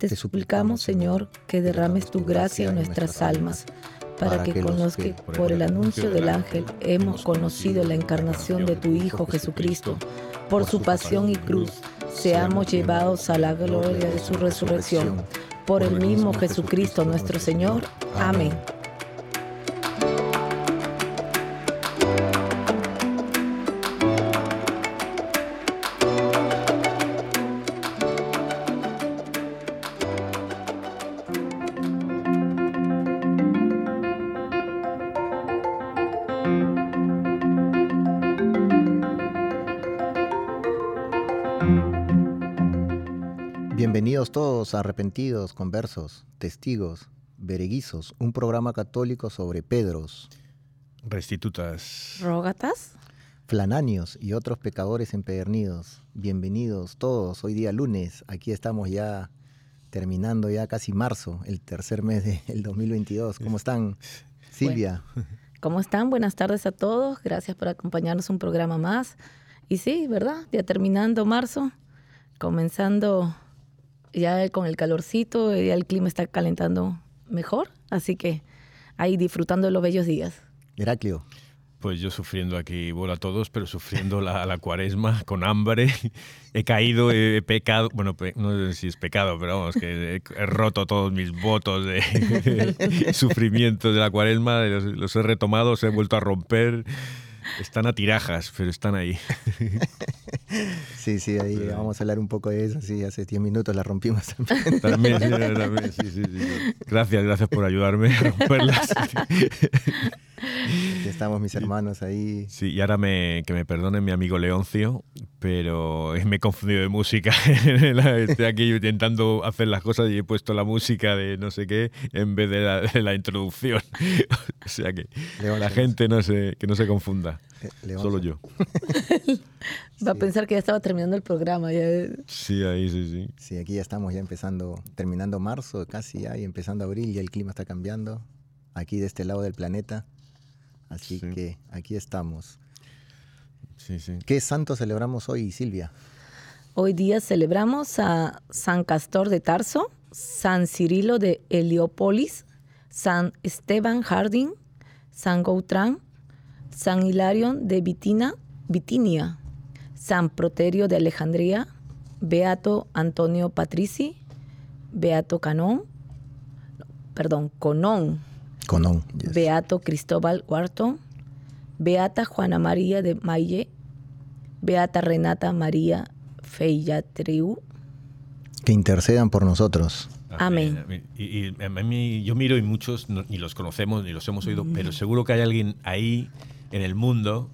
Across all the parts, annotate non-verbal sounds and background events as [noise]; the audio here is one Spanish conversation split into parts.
Te suplicamos, Señor, que derrames tu gracia en nuestras almas, para que con los que por el anuncio del ángel hemos conocido la encarnación de tu Hijo Jesucristo, por su pasión y cruz, seamos llevados a la gloria de su resurrección. Por el mismo Jesucristo nuestro Señor. Amén. Bienvenidos todos a Arrepentidos, Conversos, Testigos, Bereguizos, un programa católico sobre Pedros, Restitutas. ¿Rógatas? flananios y otros pecadores empedernidos. Bienvenidos todos, hoy día lunes, aquí estamos ya terminando ya casi marzo, el tercer mes del 2022. ¿Cómo están? Silvia, [laughs] ¿Cómo están? Buenas tardes a todos. Gracias por acompañarnos un programa más. Y sí, ¿verdad? Ya terminando marzo, comenzando ya con el calorcito, ya el clima está calentando mejor. Así que ahí disfrutando de los bellos días. Heraclio, Pues yo sufriendo aquí, bueno, a todos, pero sufriendo la, la cuaresma con hambre. [laughs] He caído, he pecado, bueno, pe- no sé si es pecado, pero vamos, que he, he roto todos mis votos de, [laughs] sufrimiento de la cuaresma, los, los he retomado, los he vuelto a romper. Están a tirajas, pero están ahí. [laughs] sí, sí, ahí vamos a hablar un poco de eso. Sí, hace 10 minutos la rompimos también. [laughs] También, sí, también, sí, sí, sí. Gracias, gracias por ayudarme a romperlas. [laughs] Aquí estamos mis [laughs] hermanos ahí. Sí, y ahora me, que me perdone mi amigo Leoncio, pero [laughs] me he confundido de música. [laughs] Estoy aquí intentando hacer las cosas y he puesto la música de no sé qué en vez de la, de la introducción. o sea que Leoncio. la gente no se, que no se confunda. Eh, Leoncio. Solo yo. Va a pensar que ya estaba terminando el programa. Ya. Sí, ahí sí, sí. Sí, aquí ya estamos ya empezando, terminando marzo casi ya y empezando abril, ya el clima está cambiando aquí de este lado del planeta. Así Sí. que aquí estamos. Sí, sí. ¿Qué santo celebramos hoy, Silvia? Hoy día celebramos a San Castor de Tarso, San Cirilo de Heliópolis, San Esteban Harding, San Goutrán, San Hilario de Bitina, Bitinia, San Proterio de Alejandría, Beato Antonio Patrici, Beato Canón, perdón, Conón, Conón. yes. Beato Cristóbal Huarto, Beata Juana María de Maille, Beata Renata María Feillatriu, Que intercedan por nosotros. Amén. Y, y a mí, yo miro y muchos no- ni los conocemos ni los hemos oído, pero seguro que hay alguien ahí en el mundo,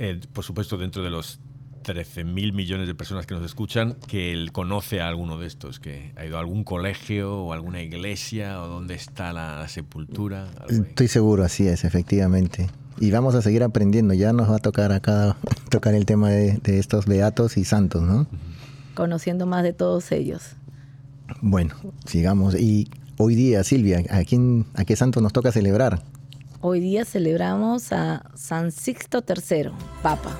eh, por supuesto dentro de los 13 mil millones de personas que nos escuchan, que él conoce a alguno de estos, que ha ido a algún colegio o alguna iglesia o dónde está la, sepultura. algo ahí. Estoy seguro, así es, efectivamente. Y vamos a seguir aprendiendo. Ya nos va a tocar acá [laughs] tocar el tema de, de estos beatos y santos, ¿no? conociendo más de todos ellos. Bueno, sigamos. Y hoy día, Silvia, ¿a quién, a qué santo nos toca celebrar? Hoy día celebramos a San Sixto III, Papa.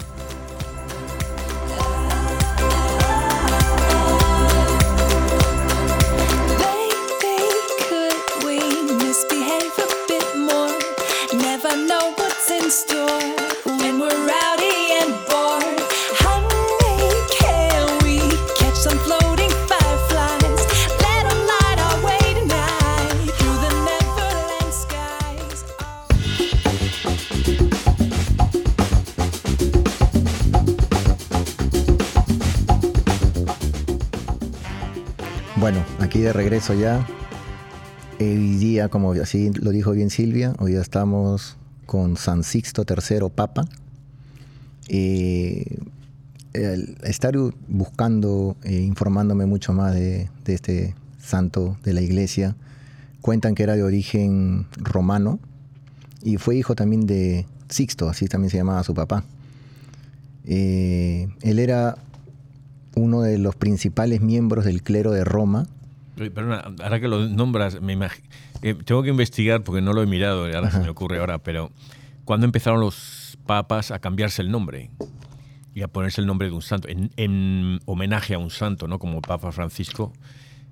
Bueno, aquí de regreso ya. Hoy día, como así lo dijo bien Silvia, hoy ya estamos con San Sixto III Papa. Eh, estar buscando, e informándome mucho más de, de este santo de la iglesia, cuentan que era de origen romano y fue hijo también de Sixto, así también se llamaba su papá. Eh, él era uno de los principales miembros del clero de Roma. Perdona, ahora que lo nombras, me eh, tengo que investigar porque no lo he mirado, ahora se me ocurre ahora, pero ¿cuándo empezaron los papas a cambiarse el nombre? Y a ponerse el nombre de un santo, en, en homenaje a un santo, ¿no? Como Papa Francisco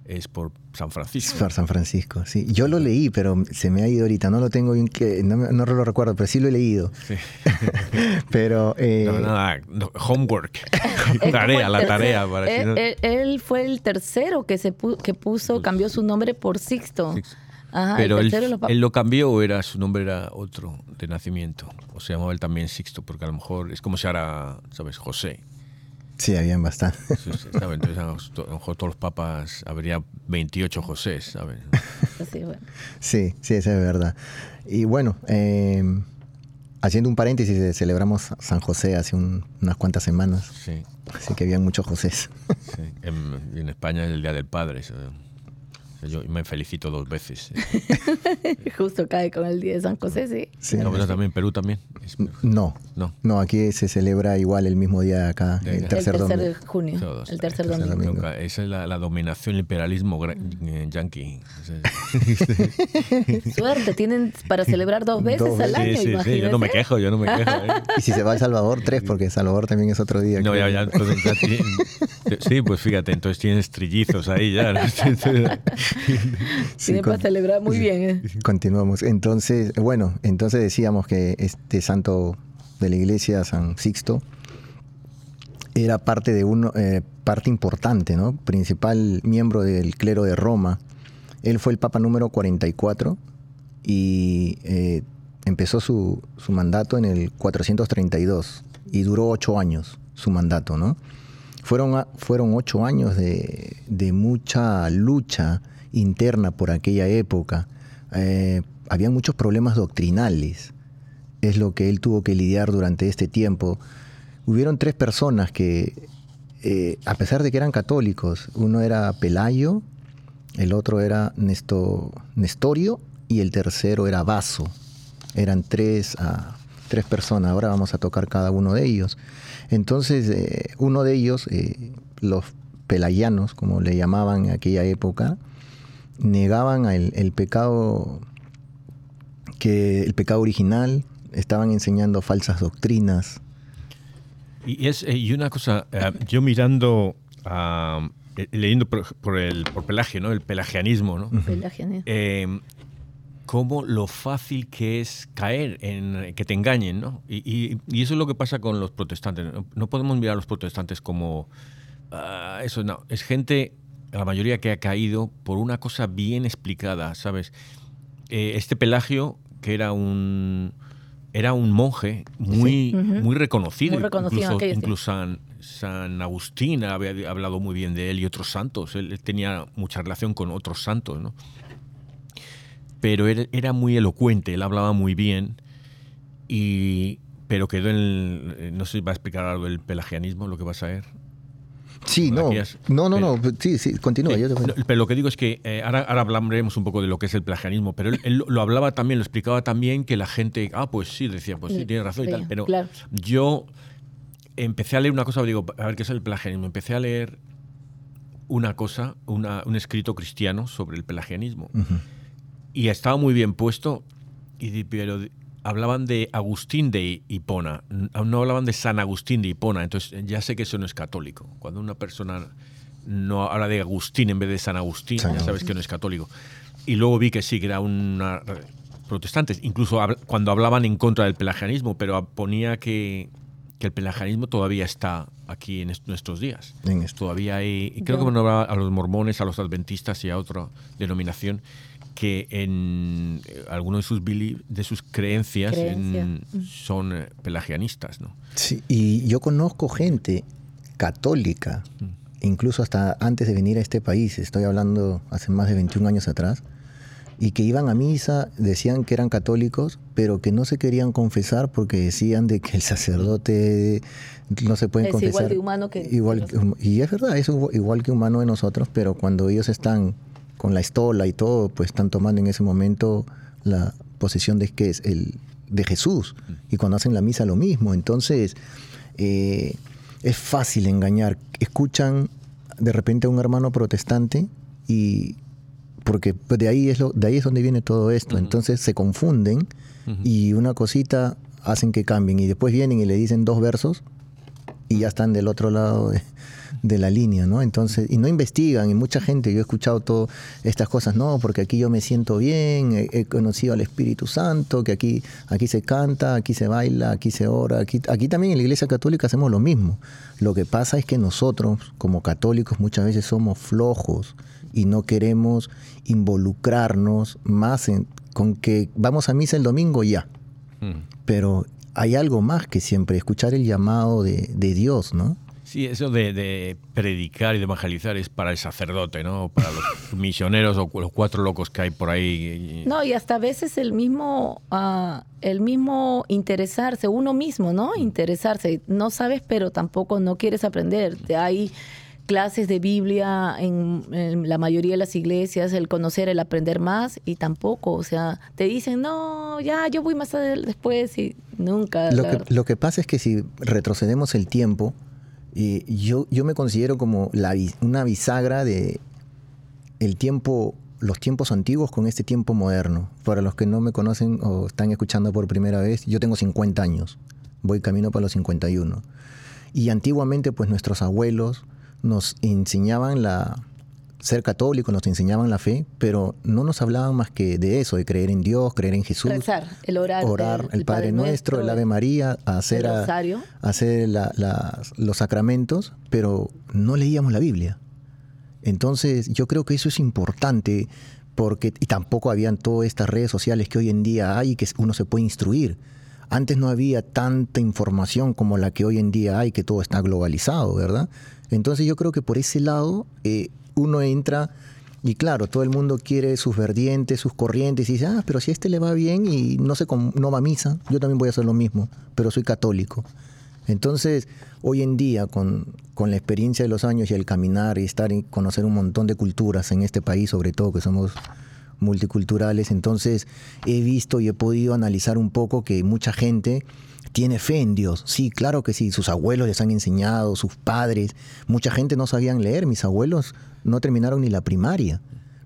es por San Francisco. Por San Francisco, sí. Yo lo leí, pero se me ha ido ahorita. No lo tengo bien que. No, no lo recuerdo, pero sí lo he leído. Sí. [laughs] pero. Eh, no, nada, [laughs] homework. tarea, la tarea. Para él, él, fue el tercero que, se que puso, cambió su nombre por Sixto. Ajá, pero él, lo... él, lo cambió o era su nombre era otro de nacimiento. O se llamaba él también Sixto, porque a lo mejor es como si ahora, ¿sabes? José. Sí, habían bastante. Sí, sí, Entonces, a lo mejor todos los papas, habría 28 José, ¿sabes? Sí, sí, eso es verdad. Y bueno, eh, haciendo un paréntesis, eh, celebramos San José hace unas cuantas semanas. Sí. Así que habían muchos José. Sí. En, en, España es el Día del Padre. Eso. Yo me felicito dos veces. [laughs] Justo cae con el día de San José, sí. sí no, también Perú también. No, no, no. Aquí se celebra igual el mismo día acá, el tercer, el tercer de junio. el tercer, domingo. Esa es la, dominación, el imperialismo eh, yankee. [laughs] Suerte, tienen para celebrar dos veces al año. Sí, sí, sí, yo no me quejo, yo no me quejo. ¿eh? [laughs] Y si se va a El Salvador, tres, porque Salvador también es otro día. No, ya, ya, sí, pues fíjate, entonces tienes trillizos ahí ya. [laughs] Tiene para celebrar muy bien. ¿eh? Continuamos. Entonces, bueno, entonces decíamos que este santo de la iglesia, San Sixto, era parte de uno, eh, parte importante, ¿no? Principal miembro del clero de Roma. Él fue el Papa número 44 y eh, empezó su, su, mandato en el 432 y duró ocho años su mandato, ¿no? Fueron, fueron ocho años de, de mucha lucha interna por aquella época. Eh, había muchos problemas doctrinales. Es lo que él tuvo que lidiar durante este tiempo. Hubieron tres personas que, eh, a pesar de que eran católicos, uno era Pelayo, el otro era Nestorio y el tercero era Vaso. Eran tres, ah, tres personas. Ahora vamos a tocar cada uno de ellos. Entonces, eh, uno de ellos, los pelayanos, como le llamaban en aquella época, negaban el, pecado que el pecado original, estaban enseñando falsas doctrinas. Y, es, eh, y una cosa, eh, yo mirando, eh, leyendo por, el por Pelagio, ¿no? el pelagianismo, ¿no? cómo lo fácil que es caer en que te engañen, ¿no? Y, eso es lo que pasa con los protestantes. No, podemos mirar a los protestantes como ah, eso, no. Es gente la mayoría que ha caído por una cosa bien explicada, ¿sabes? Eh, este Pelagio, que era un era un monje muy, muy reconocido. incluso, San, Agustín había hablado muy bien de él y otros santos. Él, tenía mucha relación con otros santos, ¿no? Pero era, era muy elocuente, él hablaba muy bien, y, pero quedó en... no sé si va a explicar algo del pelagianismo, lo que vas a ver. Sí, no. No, no, no. Sí, sí, continúa. Pero lo que digo es que eh, ahora, hablaremos un poco de lo que es el plagianismo, pero él, lo hablaba también, lo explicaba también que la gente, ah, pues sí, decía, pues sí, tiene razón y tal. Pero yo empecé a leer una cosa, digo, a ver qué es el plagianismo. Empecé a leer una cosa, un escrito cristiano sobre el pelagianismo. Y estaba muy bien puesto, y, pero hablaban de Agustín de Hipona, no hablaban de San Agustín de Hipona, entonces ya sé que eso no es católico. Cuando una persona no habla de Agustín en vez de San Agustín, ya sabes que no es católico. Y luego vi que sí, que era una protestantes, incluso cuando hablaban en contra del pelagianismo, pero ponía que, que el pelagianismo todavía está aquí en nuestros días. Todavía hay, creo que me hablaba a los mormones, a los adventistas y a otra denominación que en eh, algunos de sus, de sus creencias son eh, pelagianistas. ¿no? Sí, y yo conozco gente católica incluso hasta antes de venir a este país, estoy hablando hace más de 21 años atrás, y que iban a misa, decían que eran católicos, pero que no se querían confesar porque decían de que el sacerdote no se puede confesar. Igual de humano que igual, y es verdad, es igual que humano de nosotros, pero cuando ellos están con la estola y todo, pues están tomando en ese momento la posesión de que es el de Jesús y cuando hacen la misa lo mismo. Entonces eh, es fácil engañar. Escuchan de repente a un hermano protestante y porque pues, de ahí es lo, de ahí es donde viene todo esto. Entonces se confunden y una cosita hacen que cambien y después vienen y le dicen dos versos y ya están del otro lado de, de la línea, ¿no? Entonces, y no investigan, y mucha gente, yo he escuchado todas estas cosas, no, porque aquí yo me siento bien, he, conocido al Espíritu Santo, que aquí, aquí se canta, aquí se baila, aquí se ora, aquí, aquí también en la Iglesia Católica hacemos lo mismo. Lo que pasa es que nosotros, como católicos, muchas veces somos flojos y no queremos involucrarnos más en, con que vamos a misa el domingo ya. Mm. Pero hay algo más que siempre, escuchar el llamado de, de Dios, ¿no? Sí, eso de, predicar y de evangelizar es para el sacerdote, ¿no? Para los [laughs] misioneros o los cuatro locos que hay por ahí. No, y hasta a veces el mismo, uh, el mismo interesarse, uno mismo, ¿no? Interesarse. No sabes, pero tampoco no quieres aprender. Hay clases de Biblia en, la mayoría de las iglesias, el conocer, el aprender más, y tampoco, o sea, te dicen, no, ya, yo voy más adelante después y nunca. Lo que, lo que pasa es que si retrocedemos el tiempo, yo, yo me considero como la, una bisagra de el tiempo, los tiempos antiguos con este tiempo moderno. Para los que no me conocen o están escuchando por primera vez, yo tengo 50 años, voy camino para los 51. Y antiguamente, pues nuestros abuelos nos enseñaban la, ser católico, nos enseñaban la fe, pero no nos hablaban más que de eso, de creer en Dios, creer en Jesús. el orar. Orar, el, Padre, Nuestro, el Ave María, hacer, hacer los sacramentos, pero no leíamos la Biblia. Entonces yo creo que eso es importante porque y tampoco habían todas estas redes sociales que hoy en día hay y que uno se puede instruir. Antes no había tanta información como la que hoy en día hay, que todo está globalizado, ¿verdad? Entonces yo creo que por ese lado eh, uno entra y claro, todo el mundo quiere sus verdientes, sus corrientes y dice, ah, pero si a este le va bien y no, se, no va a misa, yo también voy a hacer lo mismo, pero soy católico. Entonces, hoy en día, con, con, la experiencia de los años y el caminar y estar y conocer un montón de culturas en este país, sobre todo que somos multiculturales, entonces he visto y he podido analizar un poco que mucha gente tiene fe en Dios. Sí, claro que sí, sus abuelos les han enseñado, sus padres, mucha gente no sabían leer, mis abuelos no terminaron ni la primaria,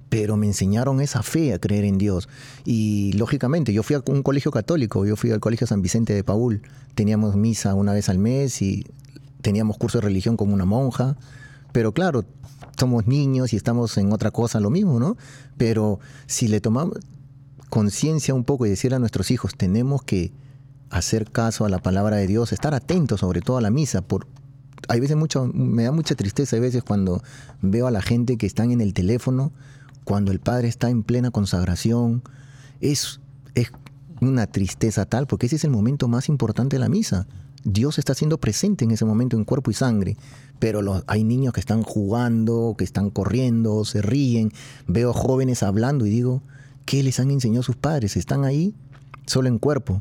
pero me enseñaron esa fe a creer en Dios. Y lógicamente, yo fui a un colegio católico, yo fui al colegio San Vicente de Paul, teníamos misa una vez al mes y teníamos curso de religión como una monja, pero claro, somos niños y estamos en otra cosa, lo mismo, ¿no? Pero si le tomamos conciencia un poco y decir a nuestros hijos, tenemos que hacer caso a la palabra de Dios, estar atentos sobre todo a la misa. Por, hay veces mucho, me da mucha tristeza a veces cuando veo a la gente que están en el teléfono, cuando el Padre está en plena consagración. Es, es una tristeza tal, porque ese es el momento más importante de la misa. Dios está siendo presente en ese momento en cuerpo y sangre, pero hay niños que están jugando, que están corriendo, se ríen. Veo jóvenes hablando y digo, ¿qué les han enseñado sus padres? Están ahí solo en cuerpo,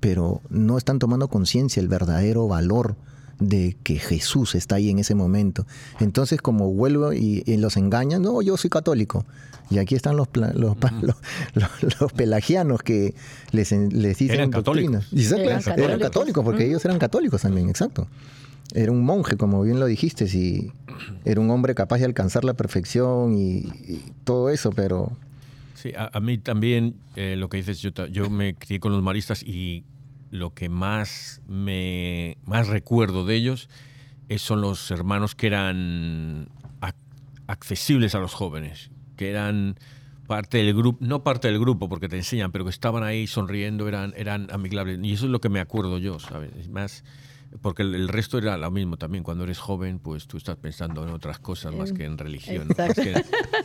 pero no están tomando conciencia el verdadero valor de que Jesús está ahí en ese momento. Entonces, como vuelvo y, los engañan, no, yo soy católico. Y aquí están los, [laughs] los, los, pelagianos que les, les dicen eran católicos. eran, católicos. porque ellos eran católicos también, exacto. Era un monje, como bien lo dijiste, y era un hombre capaz de alcanzar la perfección y todo eso, pero Sí, a, mí también eh, lo que dices, yo, yo me crié con los maristas y lo que más me más recuerdo de ellos es, son los hermanos que eran accesibles a los jóvenes, que eran parte del grupo, no parte del grupo porque te enseñan, pero que estaban ahí sonriendo, eran, eran amigables. Y eso es lo que me acuerdo yo, ¿sabes? Más, porque el, resto era lo mismo también. Cuando eres joven, pues tú estás pensando en otras cosas más que en religión.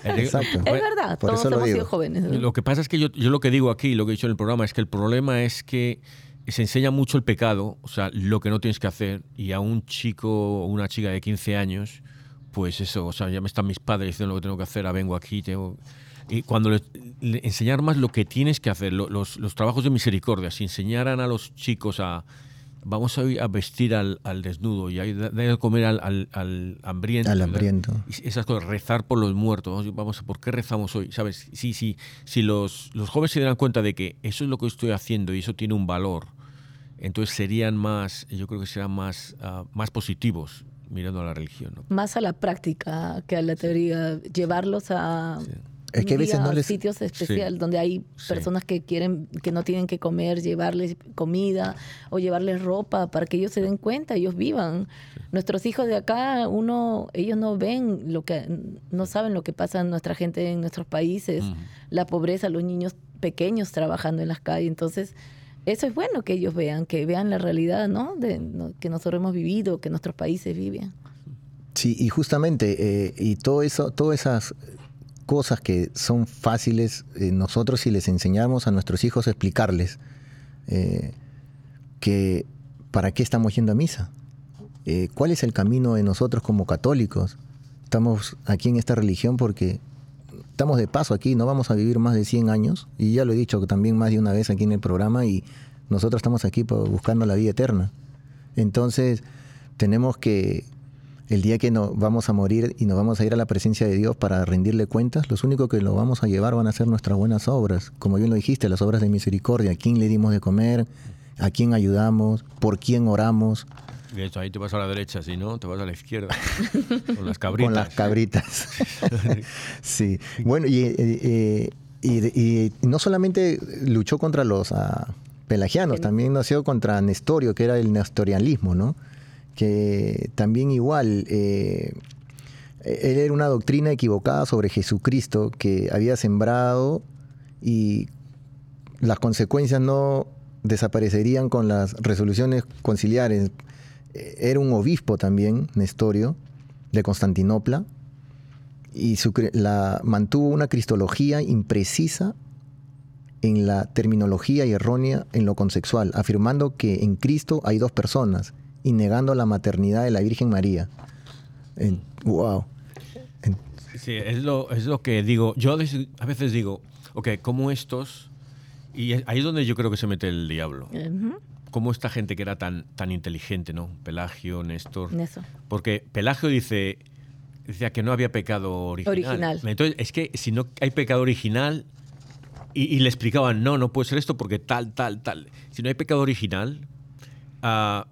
Exacto. Es verdad, todos hemos sido jóvenes. Lo que pasa es que yo, yo lo que digo aquí, lo que he dicho en el programa, es que el problema es que se enseña mucho el pecado, o sea, lo que no tienes que hacer, y a un chico o una chica de 15 años, pues eso, o sea, ya me están mis padres diciendo lo que tengo que hacer, ah, vengo aquí, tengo... Y cuando le, le- enseñar más lo que tienes que hacer, lo- los, los trabajos de misericordia, si enseñaran a los chicos a... Vamos a, a vestir al, al desnudo y a dar de comer al, al, al hambriento. Al hambriento. Esas cosas, rezar por los muertos. Vamos, ¿por qué rezamos hoy? ¿Sabes? Sí, sí, si los, los jóvenes se dieran cuenta de que eso es lo que estoy haciendo y eso tiene un valor, entonces serían más, yo creo que serán más, ah, más positivos mirando a la religión. ¿no? Más a la práctica que a la teoría, llevarlos a, Es que a veces no les- sitios especiales donde hay Sí. personas que quieren, que no tienen que comer, llevarles comida o llevarles ropa para que ellos se den cuenta, ellos vivan. Nuestros hijos de acá, uno, ellos no ven lo que, no saben lo que pasa en nuestra gente en nuestros países, Ujú. la pobreza, los niños pequeños trabajando en las calles. Entonces, eso es bueno que ellos vean, que vean la realidad, ¿no? De, no- que nosotros hemos vivido, que nuestros países viven. Sí, y justamente, eh, y todo eso, todas esas cosas que son fáciles, eh, nosotros si les enseñamos a nuestros hijos a explicarles eh, que para qué estamos yendo a misa, Eh, cuál es el camino de nosotros como católicos. Estamos aquí en esta religión porque estamos de paso aquí, no vamos a vivir más de 100 años, y ya lo he dicho también más de una vez aquí en el programa, y nosotros estamos aquí buscando la vida eterna. Entonces, tenemos que, el día que nos vamos a morir y nos vamos a ir a la presencia de Dios para rendirle cuentas, los únicos que lo vamos a llevar van a ser nuestras buenas obras. Como bien lo dijiste, las obras de misericordia. ¿A quién le dimos de comer? ¿A quién ayudamos? ¿Por quién oramos? De hecho, ahí te vas a la derecha, si no, te vas a la izquierda. [laughs] Con las cabritas. Con las cabritas. [laughs] sí. Bueno, y, eh, eh, y- y no solamente luchó contra los ah, pelagianos, también nació contra Nestorio, que era el nestorianismo, ¿no? Que también igual, eh, él era una doctrina equivocada sobre Jesucristo que había sembrado y las consecuencias no desaparecerían con las resoluciones conciliares. Eh, Era un obispo también, Nestorio, de Constantinopla, y su la, mantuvo una cristología imprecisa en la terminología y errónea en lo consexual, afirmando que en Cristo hay dos personas y negando la maternidad de la Virgen María. En- wow. En- Sí, es lo, es lo que digo. Yo a veces, digo, ok, como estos, y ahí es donde yo creo que se mete el diablo. Ujú, Como esta gente que era tan, tan inteligente, ¿no? Pelagio, Néstor. eso. Porque Pelagio dice, decía que no había pecado original. Original. Entonces, es que si no hay pecado original, y, y le explicaban, no, no puede ser esto porque tal, tal, tal. Si no hay pecado original, ah,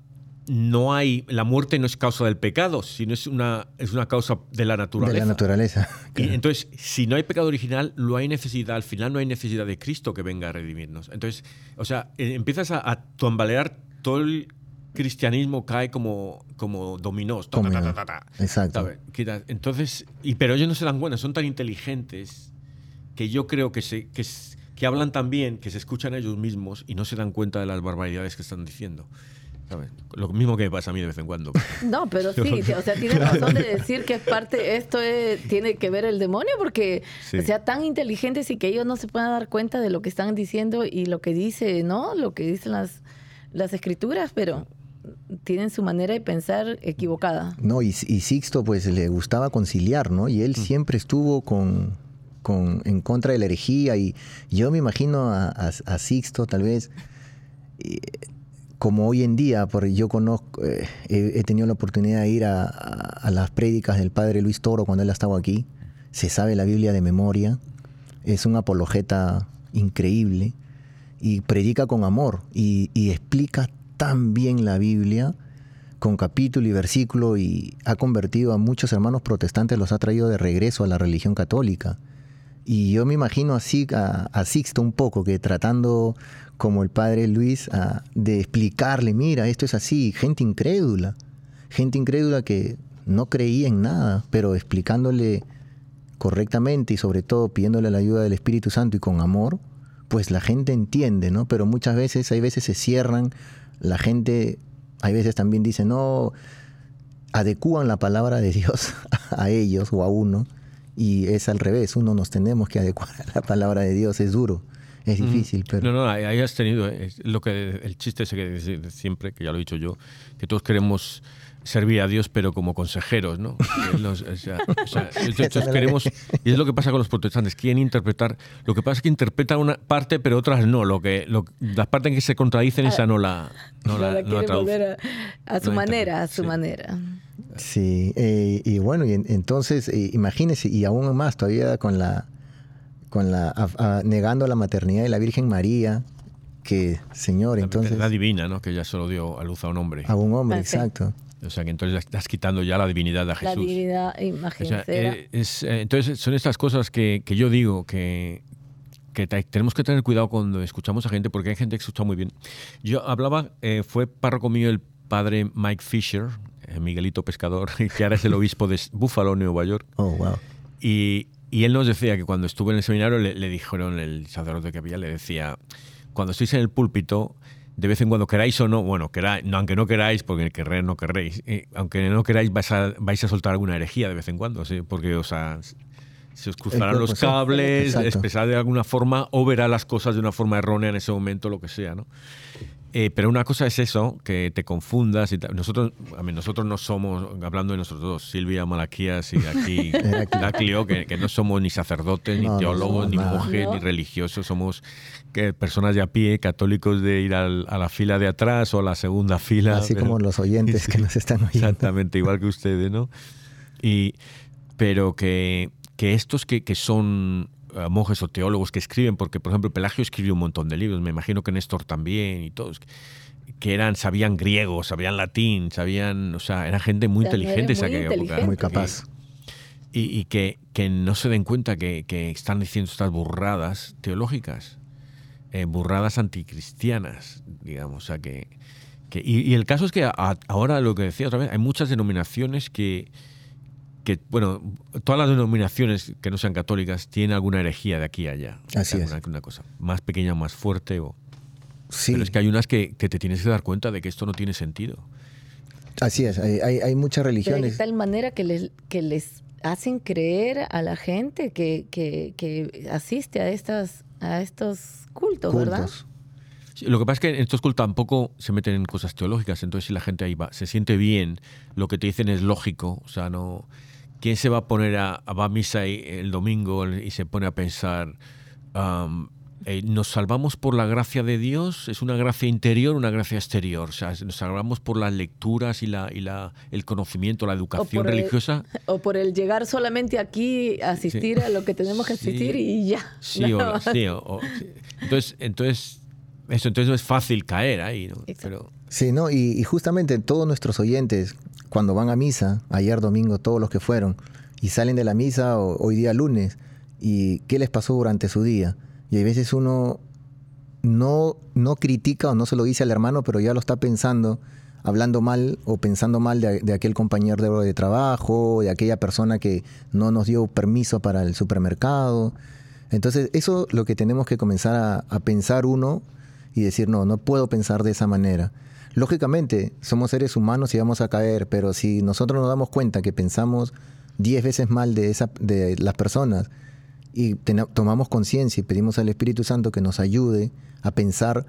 no hay, la muerte no es causa del pecado, sino es una, es una causa de la de naturaleza. la naturaleza. Y entonces, si no hay pecado original, no hay necesidad, al final no hay necesidad de Cristo que venga a redimirnos. Entonces, o sea, eh, empiezas a, a tambalear todo el cristianismo cae como, como dominós. ta, ta, ta. Exacto. Entonces, y, pero ellos no se dan cuenta, son tan inteligentes que yo creo que, se, que, que hablan tan bien, que se escuchan a ellos mismos y no se dan cuenta de las barbaridades que están diciendo. Lo mismo que me pasa a mí de vez en cuando. [laughs] No, pero [laughs] sí, o sea, tiene [laughs] razón de decir que es parte, esto es- tiene que ver el demonio, porque Sí. o sea tan inteligentes y que ellos no se puedan dar cuenta de lo que están diciendo y lo que dice, ¿no? Lo que dicen las, las escrituras, pero tienen su manera de pensar equivocada. No, y, y Sixto pues le gustaba conciliar, ¿no? Y él siempre estuvo con, con- en contra de la herejía y yo me imagino a, a- a Sixto tal vez eh, como hoy en día, porque yo conozco, eh, he, tenido la oportunidad de ir a, las prédicas del padre Luis Toro cuando él ha estado aquí, se sabe la Biblia de memoria, es un apologeta increíble y predica con amor y, y explica tan bien la Biblia con capítulo y versículo y ha convertido a muchos hermanos protestantes, los ha traído de regreso a la religión católica. Y yo me imagino así a, a Sixto un poco, que tratando como el padre Luis a- de explicarle, mira, esto es así, gente incrédula, gente incrédula que no creía en nada, pero explicándole correctamente y sobre todo pidiéndole la ayuda del Espíritu Santo y con amor, pues la gente entiende, ¿no? Pero muchas veces, hay veces se cierran, la gente, hay veces también dice, no, adecúan la palabra de Dios [laughs] a ellos o a uno, y es al revés, uno nos tenemos que adecuar a la palabra de Dios, es duro. Es difícil, pero... No, no, ahí has tenido eh, es lo que el chiste ese que de siempre, que ya lo he dicho yo, que todos queremos servir a Dios, pero como consejeros, ¿no? [laughs] Los- o sea, o sea, entonces queremos, y es lo que pasa con los protestantes, quieren interpretar, lo que pasa es que interpretan una parte, pero otras no, lo que, lo, las partes en que se contradicen, esa no la, no la, [laughs] no la volver a, a su No manera, a su sí. manera. Sí, eh, y bueno, y en- entonces, eh, imagínese, y aún más todavía con la, con la, a- a- negando la maternidad de la Virgen María, que, Señor, La entonces, la divina, ¿no? Que ya solo dio a luz a un hombre. a un hombre, Ah, exacto. O sea, que entonces estás quitando ya la divinidad a La Jesús. divinidad O imagen sea, eh, es, eh, entonces son estas cosas que, que yo digo que, que te- tenemos que tener cuidado cuando escuchamos a gente, porque hay gente que escucha muy bien. Yo hablaba, eh, fue párroco mío el padre Mike Fisher, eh, Miguelito Pescador, [laughs] que ahora es el obispo de Buffalo, Nueva York, Oh, wow. y, y él nos decía que cuando estuve en el seminario le, le dijeron, el sacerdote que había, le decía, cuando estéis en el púlpito, de vez en cuando queráis o no, bueno, queráis, no, aunque no queráis, porque querrer no querréis, eh, aunque no queráis vais a, vais a soltar alguna herejía de vez en cuando, ¿sí? porque o sea, se os cruzarán los cables, expresar de alguna forma o verá las cosas de una forma errónea en ese momento, lo que sea, ¿no? Eh, pero una cosa es eso, que te confundas. Y nosotros, a mí, nosotros no somos, hablando de nosotros dos, Silvia Malaquías y aquí [laughs] Heraclio, que, que no somos ni sacerdotes, ni No, teólogos, ni monjes, ni religiosos. Somos que, personas de a pie, católicos de ir al- a la fila de atrás o a la segunda fila. Así pero- como los oyentes que nos están oyendo. Exactamente, igual que ustedes, ¿no? Y, pero que, que estos que, que son monjes o teólogos que escriben, porque por ejemplo Pelagio escribió un montón de libros, me imagino que Néstor también y todos, que eran, sabían griego, sabían latín, sabían, o sea, era gente muy O sea, inteligente esa época. inteligente. Muy capaz. Y, y que, que no se den cuenta que, que están diciendo estas burradas teológicas, eh, burradas anticristianas, digamos. O sea, que, que- y, y el caso es que a- ahora, lo que decía otra vez, hay muchas denominaciones que, que, bueno, todas las denominaciones que no sean católicas tienen alguna herejía de aquí a allá. Así es. alguna, una cosa más pequeña más fuerte. O, Sí, Pero es que hay unas que, que te tienes que dar cuenta de que esto no tiene sentido. así es. Hay, hay, hay muchas Pero de religiones. tal manera que les, que les hacen creer a la gente que, que, que asiste a estas a estos cultos, ¿verdad? cultos. Sí, Lo que pasa es que en estos cultos tampoco se meten en cosas teológicas, entonces si la gente ahí va, se siente bien, lo que te dicen es lógico, o sea, no... ¿Quién se va a poner a, a va a misa el domingo y se pone a pensar, am, eh, ¿nos salvamos por la gracia de Dios? ¿Es una gracia interior o una gracia exterior? O sea, ¿nos salvamos por las lecturas y, la, y la, el conocimiento, la educación el- religiosa? O por el llegar solamente aquí, a asistir a lo que tenemos que Sí. asistir y ya. Sí, [laughs] o, sí, o- o- sí. Entonces, entonces, eso, entonces no es fácil caer ahí, ¿no? Pero, Sí, ¿no? Y, y justamente todos nuestros oyentes, cuando van a misa, ayer domingo, todos los que fueron, y salen de la misa o- hoy día lunes, y qué les pasó durante su día. Y hay veces uno no, no critica o no se lo dice al hermano, pero ya lo está pensando, hablando mal o pensando mal de, aquel compañero de, de trabajo, de aquella persona que no nos dio permiso para el supermercado. Entonces, eso es lo que tenemos que comenzar a pensar uno y decir, no, no puedo pensar de esa manera. Lógicamente, somos seres humanos y vamos a caer, pero si nosotros nos damos cuenta que pensamos 10 veces mal de, esa, de las personas y tomamos conciencia y pedimos al Espíritu Santo que nos ayude a pensar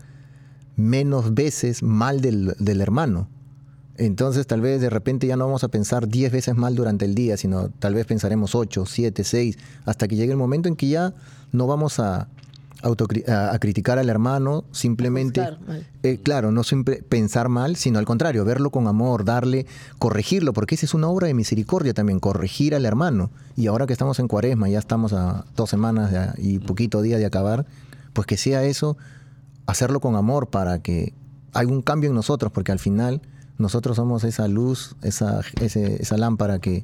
menos veces mal del, del hermano. Entonces tal vez de repente ya no vamos a pensar 10 veces mal durante el día, sino tal vez pensaremos 8, 7, 6, hasta que llegue el momento en que ya no vamos a, a, a criticar al hermano, simplemente... Mal. Eh, claro, no siempre pensar mal, sino al contrario, verlo con amor, darle, corregirlo, porque esa es una obra de misericordia también, corregir al hermano. Y ahora que estamos en cuaresma, ya estamos a dos semanas y poquito día de acabar, pues que sea eso, hacerlo con amor para que haya un cambio en nosotros, porque al final nosotros somos esa luz, esa, ese- esa lámpara que,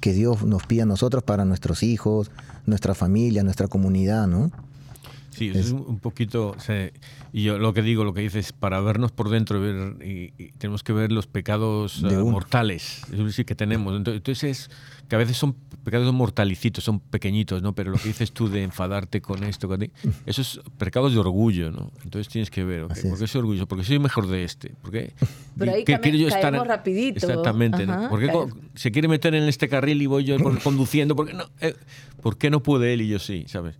que Dios nos pide a nosotros para nuestros hijos, nuestra familia, nuestra comunidad, ¿no? Sí, es un un poquito. o sea, y yo lo que digo, lo que dices, para vernos por dentro, ver, y, y tenemos que ver los pecados De uno. mortales, es decir, que tenemos. Entonces, entonces es que a veces son pecados mortalicitos, son pequeñitos, ¿no? Pero lo que dices tú de enfadarte con esto, con ti- [laughs] eso es pecados de orgullo, ¿no? Entonces tienes que ver, ok, Así es. ¿por qué soy orgulloso? Porque soy mejor de este. ¿Por qué? [laughs] Pero ahí ¿Qué came- quiero yo estar rapidito. Exactamente, ¿no? Ajá, ¿Por qué se quiere meter en este carril y voy yo [laughs] conduciendo? ¿Por qué no, eh, ¿por qué no puede él y yo sí? ¿Sabes?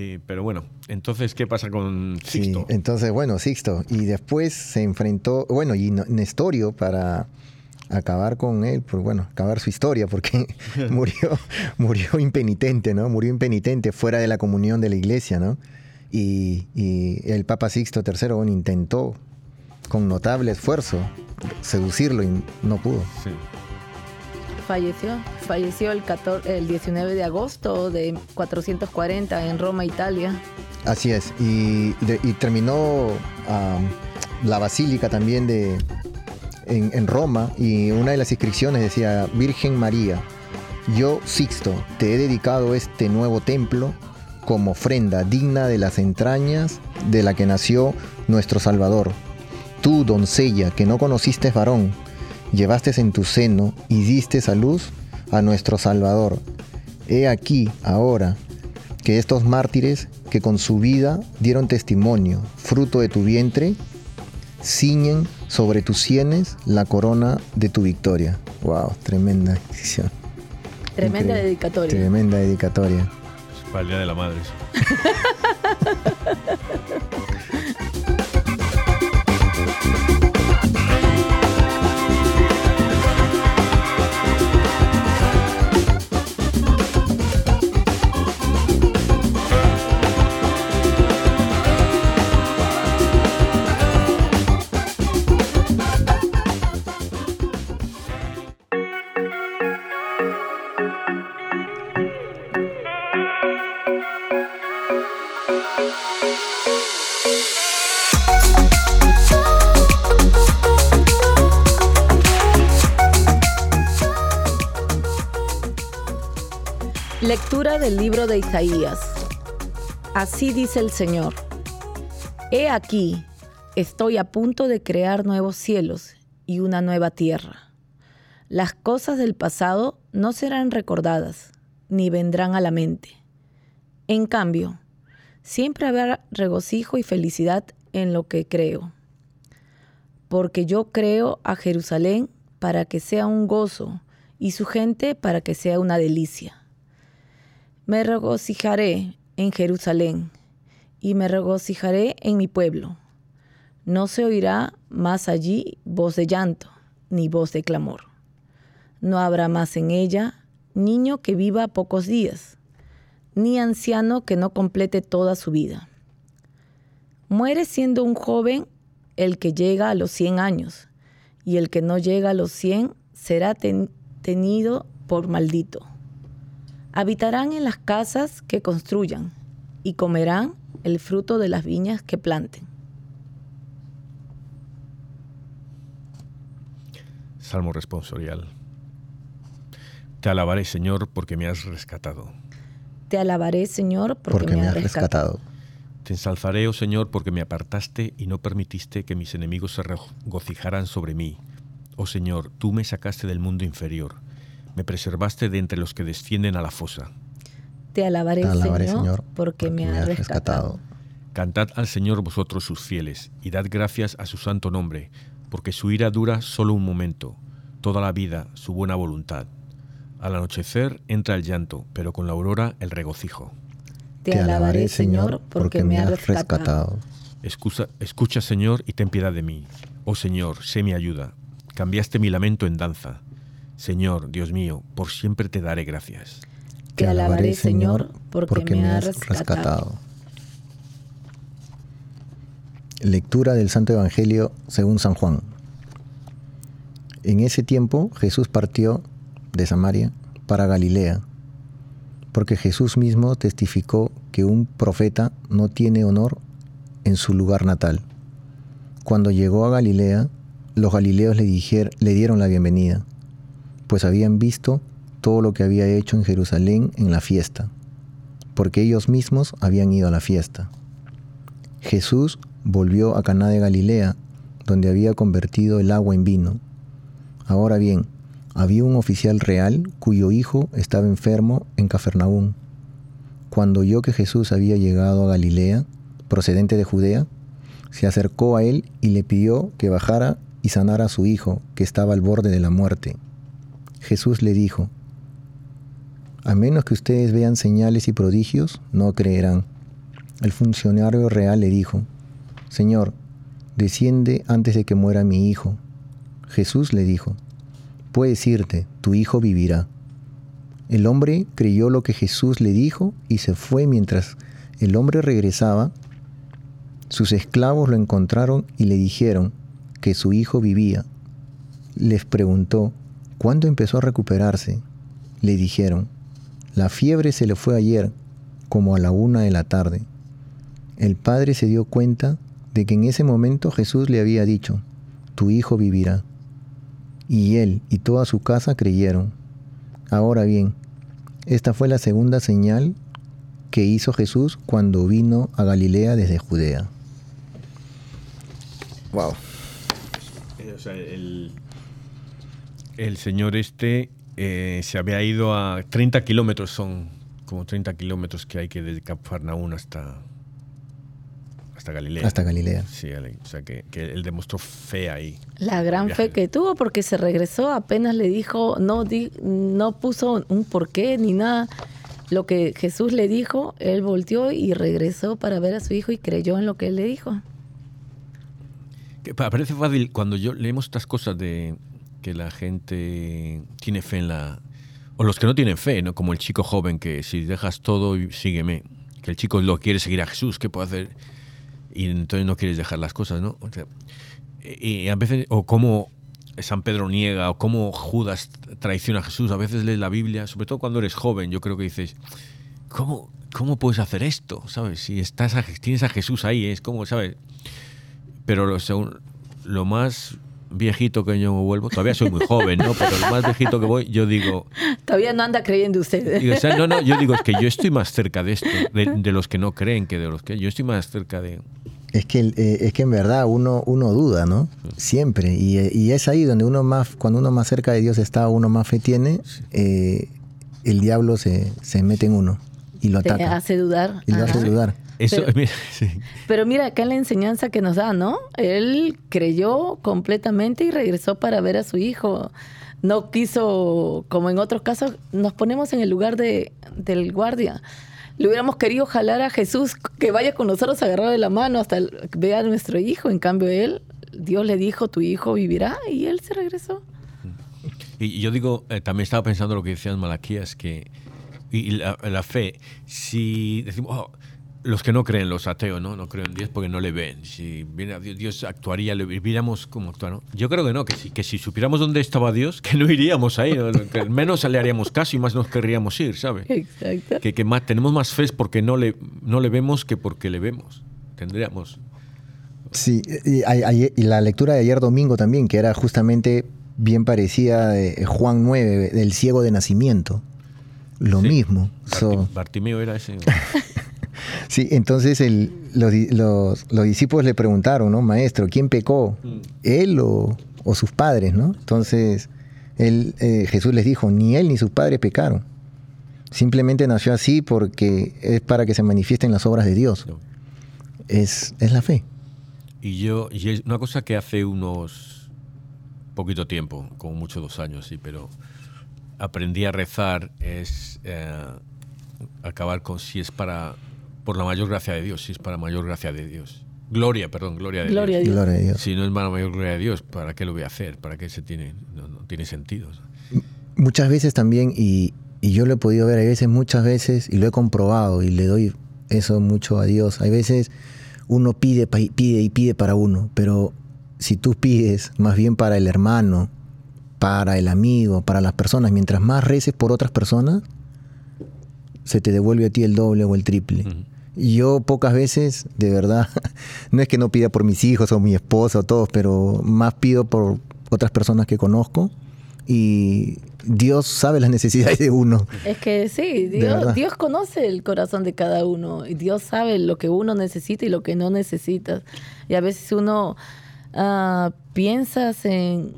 Eh, pero bueno, entonces, ¿qué pasa con Sixto? Sí, entonces, bueno, Sixto. Y después se enfrentó, bueno, y Nestorio para acabar con él, pues bueno, acabar su historia, porque [laughs] murió, murió impenitente, ¿no? Murió impenitente fuera de la comunión de la iglesia, ¿no? Y, el Papa Sixto III bueno, intentó con notable esfuerzo seducirlo y no pudo. Sí. Falleció, falleció el, 14, el 19 de agosto de 440 en Roma, Italia. Así es, y, terminó la basílica también de, en, Roma y una de las inscripciones decía, Virgen María, yo Sixto, te he dedicado este nuevo templo como ofrenda digna de las entrañas de la que nació nuestro Salvador. Tú, doncella, que no conociste varón, llevaste en tu seno y diste a luz a nuestro Salvador. He aquí, ahora, que estos mártires que con su vida dieron testimonio, fruto de tu vientre, ciñen sobre tus sienes la corona de tu victoria. Wow, tremenda decisión. Tremenda dedicatoria. Tremenda dedicatoria. Es para el Día de la Madre. [laughs] libro de Isaías. Así dice el Señor. He aquí, estoy a punto de crear nuevos cielos y una nueva tierra. Las cosas del pasado no serán recordadas, ni vendrán a la mente. En cambio, siempre habrá regocijo y felicidad en lo que creo. Porque yo creo a Jerusalén para que sea un gozo y su gente para que sea una delicia. Me regocijaré en Jerusalén y me regocijaré en mi pueblo. No se oirá más allí voz de llanto ni voz de clamor. No habrá más en ella niño que viva pocos días, ni anciano que no complete toda su vida. Muere siendo un joven el que llega a los cien años, y el que no llega a los cien será tenido por maldito. Habitarán en las casas que construyan y comerán el fruto de las viñas que planten. Salmo responsorial. Te alabaré, Señor, porque me has rescatado. Te alabaré, Señor, porque, me, has rescatado. Te ensalzaré, oh Señor, porque me apartaste y no permitiste que mis enemigos se regocijaran sobre mí. Oh Señor, tú me sacaste del mundo inferior me preservaste de entre los que descienden a la fosa. Te alabaré, Señor, porque, me has rescatado. Cantad al Señor vosotros sus fieles, y dad gracias a su santo nombre, porque su ira dura solo un momento, toda la vida su buena voluntad. Al anochecer entra el llanto, pero con la aurora el regocijo. Te alabaré, Señor, porque me has rescatado. Escucha, escucha, Señor, y ten piedad de mí. Oh Señor, sé mi ayuda. Cambiaste mi lamento en danza. Señor, Dios mío, por siempre te daré gracias. Te alabaré, Señor, porque, me has rescatado. Lectura del Santo Evangelio según San Juan. En ese tiempo Jesús partió de Samaria para Galilea, porque Jesús mismo testificó que un profeta no tiene honor en su lugar natal. Cuando llegó a Galilea, los galileos le, le dieron la bienvenida pues habían visto todo lo que había hecho en Jerusalén en la fiesta, porque ellos mismos habían ido a la fiesta. Jesús volvió a Caná de Galilea, donde había convertido el agua en vino. Ahora bien, había un oficial real cuyo hijo estaba enfermo en Cafarnaúm. Cuando oyó que Jesús había llegado a Galilea, procedente de Judea, se acercó a él y le pidió que bajara y sanara a su hijo, que estaba al borde de la muerte. Jesús le dijo, a menos que ustedes vean señales y prodigios, no creerán. El funcionario real le dijo, Señor, desciende antes de que muera mi hijo. Jesús le dijo, puedes irte, tu hijo vivirá. El hombre creyó lo que Jesús le dijo y se fue mientras el hombre regresaba. Sus esclavos lo encontraron y le dijeron que su hijo vivía. Les preguntó, ¿cuándo empezó a recuperarse? Le dijeron, la fiebre se le fue ayer, como a la una de la tarde. El padre se dio cuenta de que en ese momento Jesús le había dicho, tu hijo vivirá. Y él y toda su casa creyeron. Ahora bien, esta fue la segunda señal que hizo Jesús cuando vino a Galilea desde Judea. Wow. el, señor este eh, se había ido a 30 kilómetros, son como 30 kilómetros que hay que desde Cafarnaún hasta, hasta Galilea. Hasta Galilea. Sí, o sea que, él demostró fe ahí. La gran fe que tuvo porque se regresó, apenas le dijo, no, no puso un porqué ni nada. Lo que Jesús le dijo, él volteó y regresó para ver a su hijo y creyó en lo que él le dijo. Que parece fácil cuando yo leemos estas cosas de que la gente tiene fe en la... O los que no tienen fe, ¿no? Como el chico joven que si dejas todo sígueme. Que el chico lo quiere seguir a Jesús, ¿qué puede hacer? y entonces no quieres dejar las cosas, ¿no? O, y a veces, o cómo San Pedro niega, o cómo Judas traiciona a Jesús, a veces lees la Biblia, sobre todo cuando eres joven, yo creo que dices, ¿cómo, cómo puedes hacer esto? ¿Sabes? Si estás tienes a Jesús ahí, es como, ¿sabes? Pero lo, lo más viejito que yo vuelvo, todavía soy muy joven, ¿no? Pero lo más viejito que voy, yo digo... Todavía no anda creyendo usted. no, no, yo digo, es que yo estoy más cerca de esto, de, los que no creen que de los que... Yo estoy más cerca de... Es que, eh, es que en verdad uno, uno duda, ¿no? Siempre. Y, es ahí donde uno más, cuando uno más cerca de Dios está, uno más fe tiene, eh, el diablo se, se, mete en uno y lo ataca. Te hace dudar. Y lo hace dudar. Eso, pero, [laughs] mira, pero mira acá en la enseñanza que nos da, ¿no? Él creyó completamente y regresó para ver a su hijo. No quiso, como en otros casos, nos ponemos en el lugar de, del guardia le hubiéramos querido jalar a Jesús que vaya con nosotros agarrado de la mano hasta ver a nuestro hijo. En cambio, él, Dios le dijo, tu hijo vivirá, y él se regresó. Y yo digo, eh, también estaba pensando lo que decían Malaquías, que y la, fe, si decimos, oh, los que no creen, los ateos, ¿no? No creen en Dios porque no le ven. Si viene Dios, Dios actuaría, le viéramos como actúa, Yo creo que no, que si, que si supiéramos dónde estaba Dios, que no iríamos ahí, que menos le haríamos caso y más nos querríamos ir, ¿sabes? Exacto. Que, que más, tenemos más fe porque no le, no le vemos que porque le vemos. Tendríamos. Sí, y, y la lectura de ayer domingo también, que era justamente bien parecida de Juan 9, del ciego de nacimiento. Lo mismo. Bartimeo era ese. [laughs] Sí, entonces los, discípulos le preguntaron, ¿no? Maestro, ¿quién pecó? Mm. ¿Él o, sus padres, no? Entonces él, eh, Jesús les dijo, ni él ni sus padres pecaron. Simplemente nació así porque es para que se manifiesten las obras de Dios. Es, es la fe. Y yo, y es una cosa que hace unos poquito tiempo, como mucho dos años, sí, pero aprendí a rezar es eh, acabar con si es para por la mayor gracia de Dios, si es para mayor gracia de Dios. Gloria, perdón, gloria de gloria Dios. Gloria a Dios. Si no es para mayor gloria de Dios, ¿para qué lo voy a hacer? ¿Para qué se tiene? No, tiene sentido. Muchas veces también, y, yo lo he podido ver, hay veces, muchas veces, y lo he comprobado, y le doy eso mucho a Dios. Hay veces uno pide, pide y pide para uno, pero si tú pides más bien para el hermano, para el amigo, para las personas, mientras más reces por otras personas, se te devuelve a ti el doble o el triple. Yo pocas veces, de verdad, [laughs] no es que no pida por mis hijos o mi esposa o todos, pero más pido por otras personas que conozco y Dios sabe las necesidades de uno. Es que sí, Dios, conoce el corazón de cada uno y Dios sabe lo que uno necesita y lo que no necesita. Y a veces uno uh, piensas en,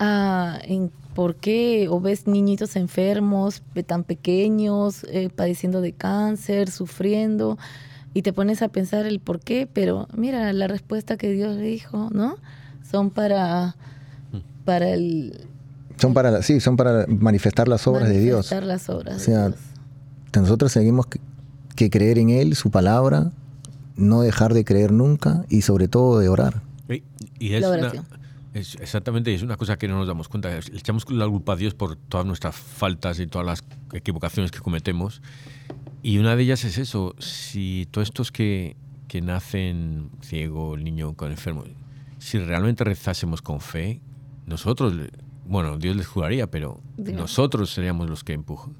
uh, en ¿Por qué? O ves niñitos enfermos, tan pequeños, eh, padeciendo de cáncer, sufriendo, y te pones a pensar el por qué, pero mira la respuesta que Dios le dijo, ¿no? Son para, para el... Son para, sí, son para manifestar las obras de Dios. Manifestar las obras o sea, nosotros seguimos que creer en Él, su palabra, no dejar de creer nunca y sobre todo de orar. Y, y es La una- oración. Es- exactamente, es una cosa que no nos damos cuenta. Le echamos la culpa a Dios por todas nuestras faltas y todas las equivocaciones que cometemos. Y una de ellas es eso, si todos estos que, que nacen ciego, el niño con enfermo, si realmente rezásemos con fe, nosotros, bueno, Dios les juraría, pero Dios. nosotros seríamos los que empujan.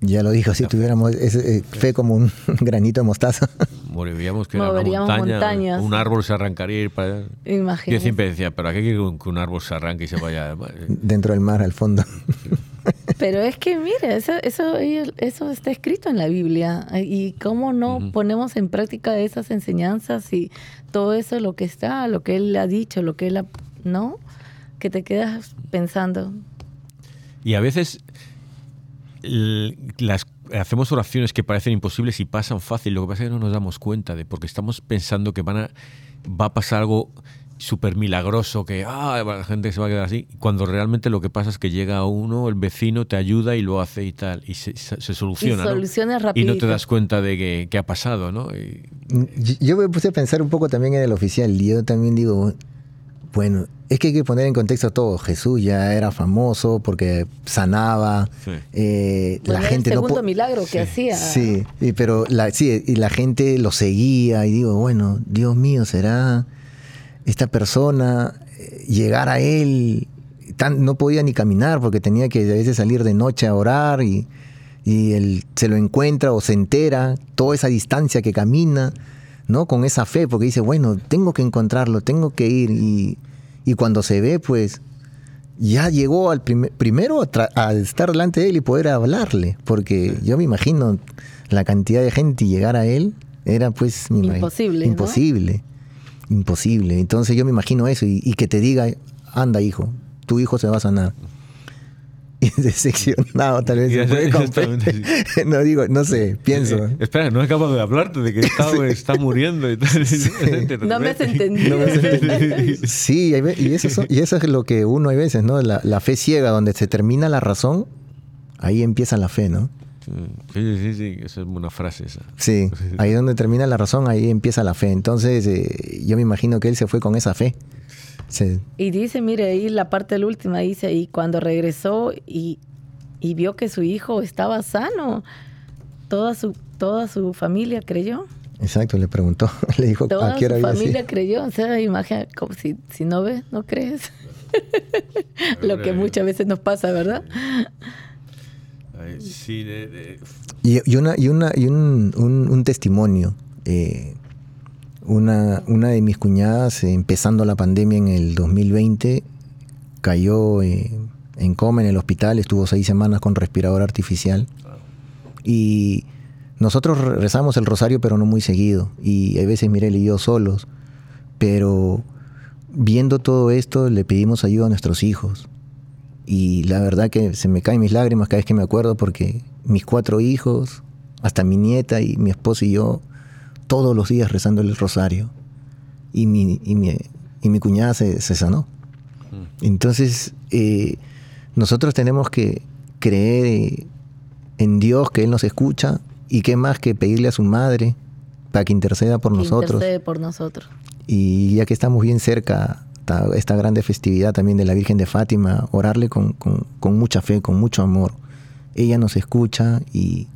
Ya lo dijo, si tuviéramos ese, eh, fe como un [laughs] granito de mostaza. Moriríamos que era una Moveríamos montaña, montañas. un árbol se arrancaría y ir para allá. Yo Imagínate. siempre decía, pero aquí que un, que un árbol se arranque y se vaya. [laughs] dentro del mar al fondo. [laughs] Pero es que, mire, eso, eso, eso está escrito en la Biblia. Y cómo no Ujú. ponemos en práctica esas enseñanzas y todo eso, lo que está, lo que él ha dicho, lo que él ha. ¿No? Que te quedas pensando. Y a veces las, hacemos oraciones que parecen imposibles y pasan fácil. Lo que pasa es que no nos damos cuenta de porque estamos pensando que van a, va a pasar algo súper milagroso, que ah, la gente se va a quedar así, cuando realmente lo que pasa es que llega uno, el vecino te ayuda y lo hace y tal, y se, se- se soluciona. y ¿no? soluciones Y no te das cuenta de que, que ha pasado, ¿no? Y- Yo- Yo me puse a pensar un poco también en el oficial y yo también digo, bueno, es que hay que poner en contexto todo. Jesús ya era famoso porque sanaba, Sí. eh, Bueno, la gente el no segundo po- milagro que hacía. Sí, y, pero la, sí, y la gente lo seguía y digo, bueno, Dios mío, ¿será esta persona eh, llegar a él? Tan, no podía ni caminar porque tenía que a veces salir de noche a orar y, y él se lo encuentra o se entera, toda esa distancia que camina, ¿no? Con esa fe, porque dice, bueno, tengo que encontrarlo, tengo que ir. Y, y cuando se ve, pues ya llegó al primer- primero a, estar delante de él y poder hablarle, porque yo me imagino la cantidad de gente y llegar a él era pues Imposible, ¿no? imposible, imposible. Entonces yo me imagino eso y, y que te diga, anda hijo, tu hijo se va a sanar. [laughs] Decepcionado tal vez. Exactamente, [laughs] no digo, no sé, pienso. Eh, espera, no acabo de hablarte de que [laughs] está, está muriendo y tal. No me has entendido. No me has entendido. Sí, y eso, son- y eso es lo que uno hay veces, ¿no? La, la fe ciega, donde se termina la razón, ahí empieza la fe, ¿no? Sí, sí, sí, esa es una frase esa. Sí, ahí donde termina la razón, ahí empieza la fe. Entonces, eh, yo me imagino que él se fue con esa fe. Se- Y dice, mire, ahí la parte la última dice, y cuando regresó y, y vio que su hijo estaba sano, toda su, toda su familia creyó. exacto, le preguntó, [laughs] le dijo Toda a qué hora su familia creyó. O sea, imagina, como si, si no ves, no crees. [laughs] Lo que muchas veces nos pasa, ¿verdad? Sí, de- de- Y, y una, y, una, y un, un- un testimonio. eh, una, una de mis cuñadas, empezando la pandemia en el 2020, cayó eh, en coma en el hospital, estuvo seis semanas con respirador artificial. Y nosotros re- rezamos el rosario, pero no muy seguido. Y hay veces Mirel y yo solos. Pero viendo todo esto, le pedimos ayuda a nuestros hijos. Y la verdad que se me caen mis lágrimas cada vez que me acuerdo porque mis cuatro hijos, hasta mi nieta y mi esposo y yo, todos los días rezando el rosario. Y mi, y mi, y mi cuñada se, se sanó. Entonces, eh, nosotros tenemos que creer eh, en Dios, que Él nos escucha, y qué más que pedirle a su madre para que interceda por Que nosotros. intercede por nosotros. Y ya que estamos bien cerca, ta- esta grande festividad también de la Virgen de Fátima, orarle con, con- con mucha fe, con mucho amor. Ella nos escucha y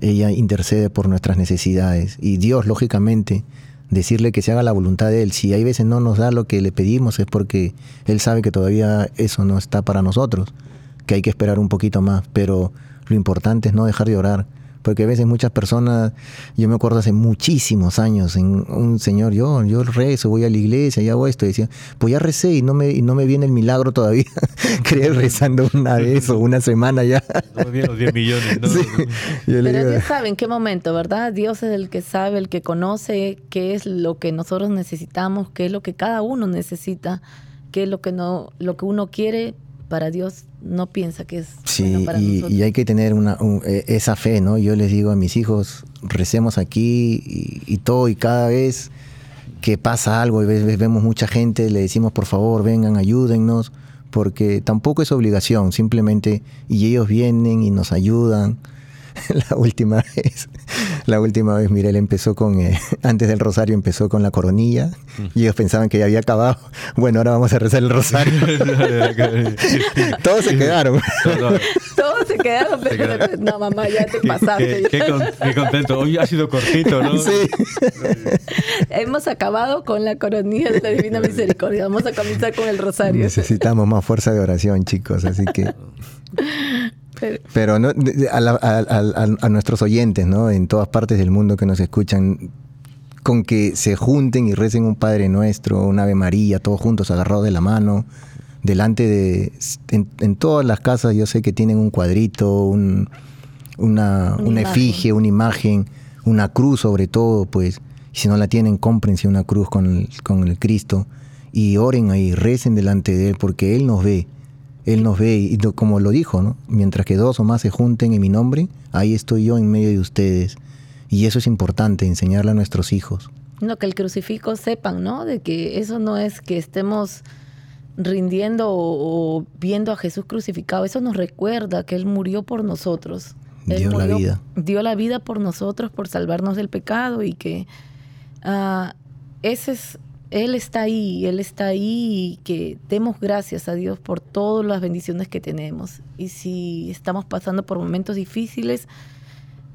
ella intercede por nuestras necesidades. Y Dios, lógicamente, decirle que se haga la voluntad de Él. Si hay veces no nos da lo que le pedimos es porque Él sabe que todavía eso no está para nosotros, que hay que esperar un poquito más. Pero lo importante es no dejar de orar. Porque a veces muchas personas, yo me acuerdo hace muchísimos años, en un señor, yo, yo rezo, voy a la iglesia, y hago esto, y decía, pues ya recé y no me, y no me viene el milagro todavía. [laughs] Creer rezando una vez o una semana ya. no me vienen los 10 millones. ¿no? [laughs] Sí. Yo le Pero digo, Dios sabe en qué momento, ¿verdad? Dios es el que sabe, el que conoce qué es lo que nosotros necesitamos, qué es lo que cada uno necesita, qué es lo que no, lo que uno quiere para Dios no piensa que es bueno Sí, para y, nosotros. y hay que tener una, un- eh, esa fe, ¿no? Yo les digo a mis hijos, recemos aquí y, y todo, y cada vez que pasa algo, y ves- vemos mucha gente, le decimos, por favor, vengan, ayúdennos, porque tampoco es obligación, simplemente, y ellos vienen y nos ayudan. [laughs] La última vez La última vez Mirel empezó con, eh, [laughs] antes del rosario empezó con la coronilla y ellos pensaban que ya había acabado. [laughs] Bueno, ahora vamos a rezar el rosario. Todos se quedaron. Todos se quedaron. Pero, no, mamá, ya te pasaste. Qué, qué, contento. Hoy ha sido cortito, ¿no? Sí. Hemos acabado con la coronilla de la Divina Misericordia. Vamos a comenzar con el rosario. Necesitamos más fuerza de oración, chicos, así que... Pero, no, a, nuestros oyentes, ¿no? En todas partes del mundo que nos escuchan, con que se junten y recen un Padre Nuestro, un Ave María, todos juntos agarrados de la mano, delante de... En, todas las casas yo sé que tienen un cuadrito, un, una, una, efigie, una imagen, una cruz sobre todo, pues. Si no la tienen, cómprense una cruz con el, con el Cristo y oren ahí, recen delante de Él, porque Él nos ve él nos ve y como lo dijo, ¿no? Mientras que dos o más se junten en mi nombre, ahí estoy yo en medio de ustedes. Y eso es importante, enseñarle a nuestros hijos. No, que el crucifijo sepan, ¿no? De que eso no es que estemos rindiendo o, viendo a Jesús crucificado. Eso nos recuerda que Él murió por nosotros. dio la vida. Dio la vida por nosotros, por salvarnos del pecado y que uh, ese es él está ahí, Él está ahí y que demos gracias a Dios por todas las bendiciones que tenemos. Y si estamos pasando por momentos difíciles,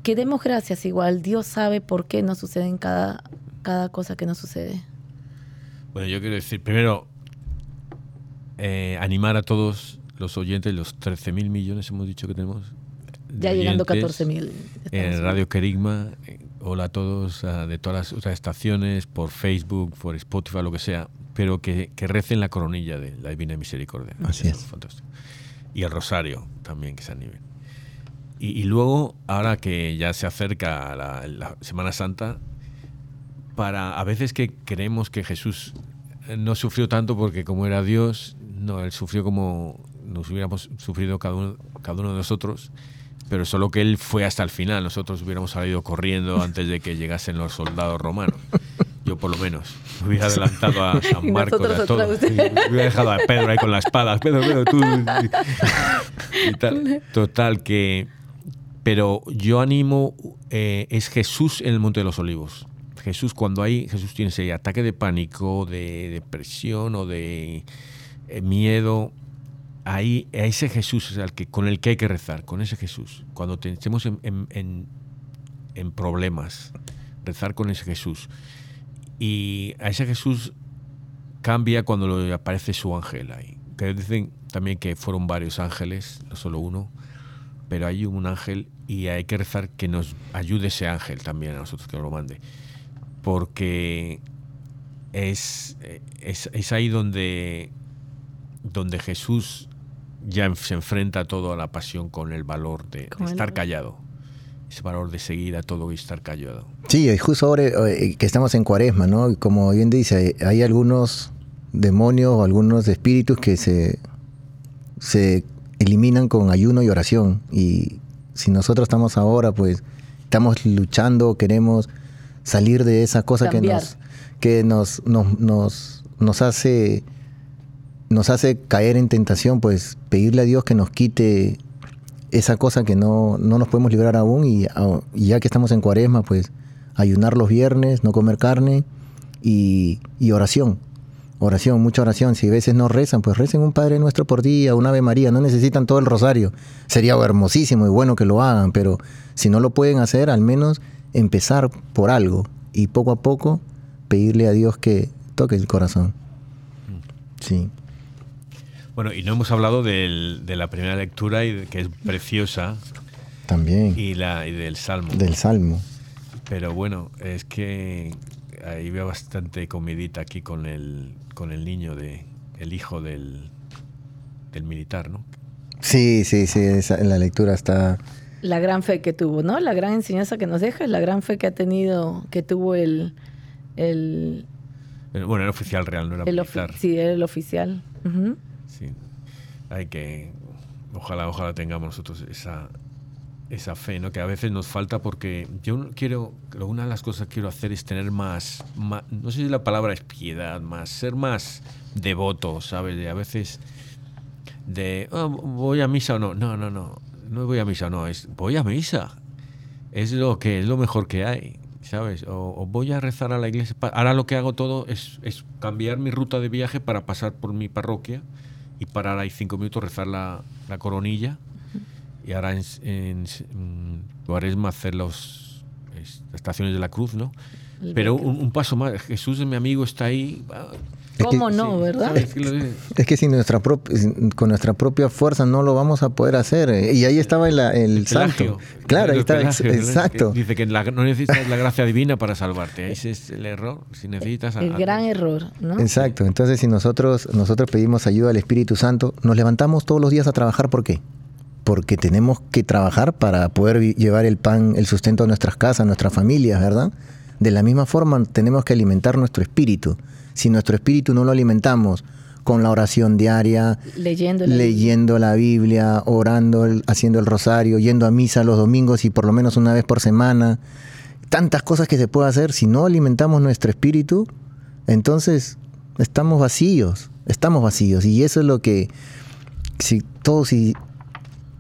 que demos gracias igual. Dios sabe por qué nos sucede cada, cada cosa que nos sucede. Bueno, yo quiero decir, primero, eh, animar a todos los oyentes, los 13 mil millones hemos dicho que tenemos. Ya llegando a 14 mil. En Radio Querigma, hola a todos de todas las otras estaciones, por Facebook, por Spotify, lo que sea, pero que, que recen la coronilla de la Divina Misericordia. Así es. Fantástico. Y el rosario también, que se anime. Y, y, luego, ahora que ya se acerca la, la, Semana Santa, para a veces que creemos que Jesús no sufrió tanto porque como era Dios, no, él sufrió como nos hubiéramos sufrido cada uno, cada uno de nosotros pero solo que él fue hasta el final. Nosotros hubiéramos salido corriendo antes de que llegasen los soldados romanos. Yo por lo menos hubiera adelantado a [laughs] San Marcos a todos. Hubiera dejado a Pedro ahí con la espada. Pedro, Pedro, tú. Total, que... Pero yo animo, eh, es Jesús en el Monte de los Olivos. Jesús, cuando hay, Jesús tiene ese ataque de pánico, de depresión o de eh, miedo, ahí, a ese Jesús es el que, con el que hay que rezar, con ese Jesús. Cuando estemos en, en, en, problemas, rezar con ese Jesús. Y a ese Jesús cambia cuando aparece su ángel ahí. Que dicen también que fueron varios ángeles, no solo uno, pero hay un ángel y hay que rezar que nos ayude ese ángel también a nosotros que nos lo mande. Porque es, es, es ahí donde, donde Jesús ya se enfrenta todo a la pasión con el valor de, estar callado. Ese valor de seguir a todo y estar callado. Sí, justo ahora eh, que estamos en cuaresma, ¿no? Como bien dice, hay algunos demonios o algunos espíritus que se, se eliminan con ayuno y oración. Y si nosotros estamos ahora, pues estamos luchando, queremos salir de esa cosa que nos, que nos, nos, nos, nos hace nos hace caer en tentación, pues pedirle a Dios que nos quite esa cosa que no, no nos podemos librar aún y, ya que estamos en cuaresma, pues ayunar los viernes, no comer carne y, oración. Oración, mucha oración. Si a veces no rezan, pues recen un Padre Nuestro por día, un Ave María. No necesitan todo el rosario. Sería hermosísimo y bueno que lo hagan, pero si no lo pueden hacer, al menos empezar por algo y poco a poco pedirle a Dios que toque el corazón. Mm. Sí. Bueno, y no hemos hablado del, de la primera lectura, y que es preciosa. También. Y, la, y del Salmo. Del Salmo. Pero bueno, es que ahí veo bastante comidita aquí con el, con el niño, de, el hijo del, del militar, ¿no? Sí, sí, sí, en la lectura está... La gran fe que tuvo, ¿no? La gran enseñanza que nos deja es la gran fe que ha tenido, que tuvo el... el bueno, el oficial real, no era el militar. Sí, era el oficial. Hay que, ojalá, ojalá tengamos nosotros esa, esa fe, ¿no? Que a veces nos falta porque yo quiero, una de las cosas que quiero hacer es tener más, no sé si la palabra es piedad, más, ser más devoto, ¿sabes? De a veces de, oh, voy a misa o no, no, no, no, no voy a misa o no, es voy a misa. es lo que es lo mejor que hay, ¿sabes? O, voy a rezar a la iglesia. Ahora lo que hago todo es, es, cambiar mi ruta de viaje para pasar por mi parroquia y parar ahí cinco minutos, rezar la, la coronilla. Y ahora en, en, en hacer los, estaciones de la cruz, ¿no? Pero un, paso más, Jesús es mi amigo, está ahí. ¿Cómo no, verdad? Es que sin nuestra con nuestra propia fuerza no lo vamos a poder hacer. Eh, y ahí estaba el, el, salto. Claro, ahí está, exacto. Dice que no necesitas la gracia divina para salvarte. Ese es el error. Si necesitas el gran error, ¿no? Exacto. Entonces, si nosotros, nosotros pedimos ayuda al Espíritu Santo, nos levantamos todos los días a trabajar, ¿por qué? Porque tenemos que trabajar para poder llevar el pan, el sustento a nuestras casas, a nuestras familias, ¿verdad? De la misma forma, tenemos que alimentar nuestro espíritu. Si nuestro espíritu no lo alimentamos con la oración diaria, leyendo la, leyendo la Biblia, orando, haciendo el rosario, yendo a misa los domingos y por lo menos una vez por semana, tantas cosas que se puede hacer, si no alimentamos nuestro espíritu, entonces estamos vacíos, estamos vacíos. Y eso es lo que, si todos si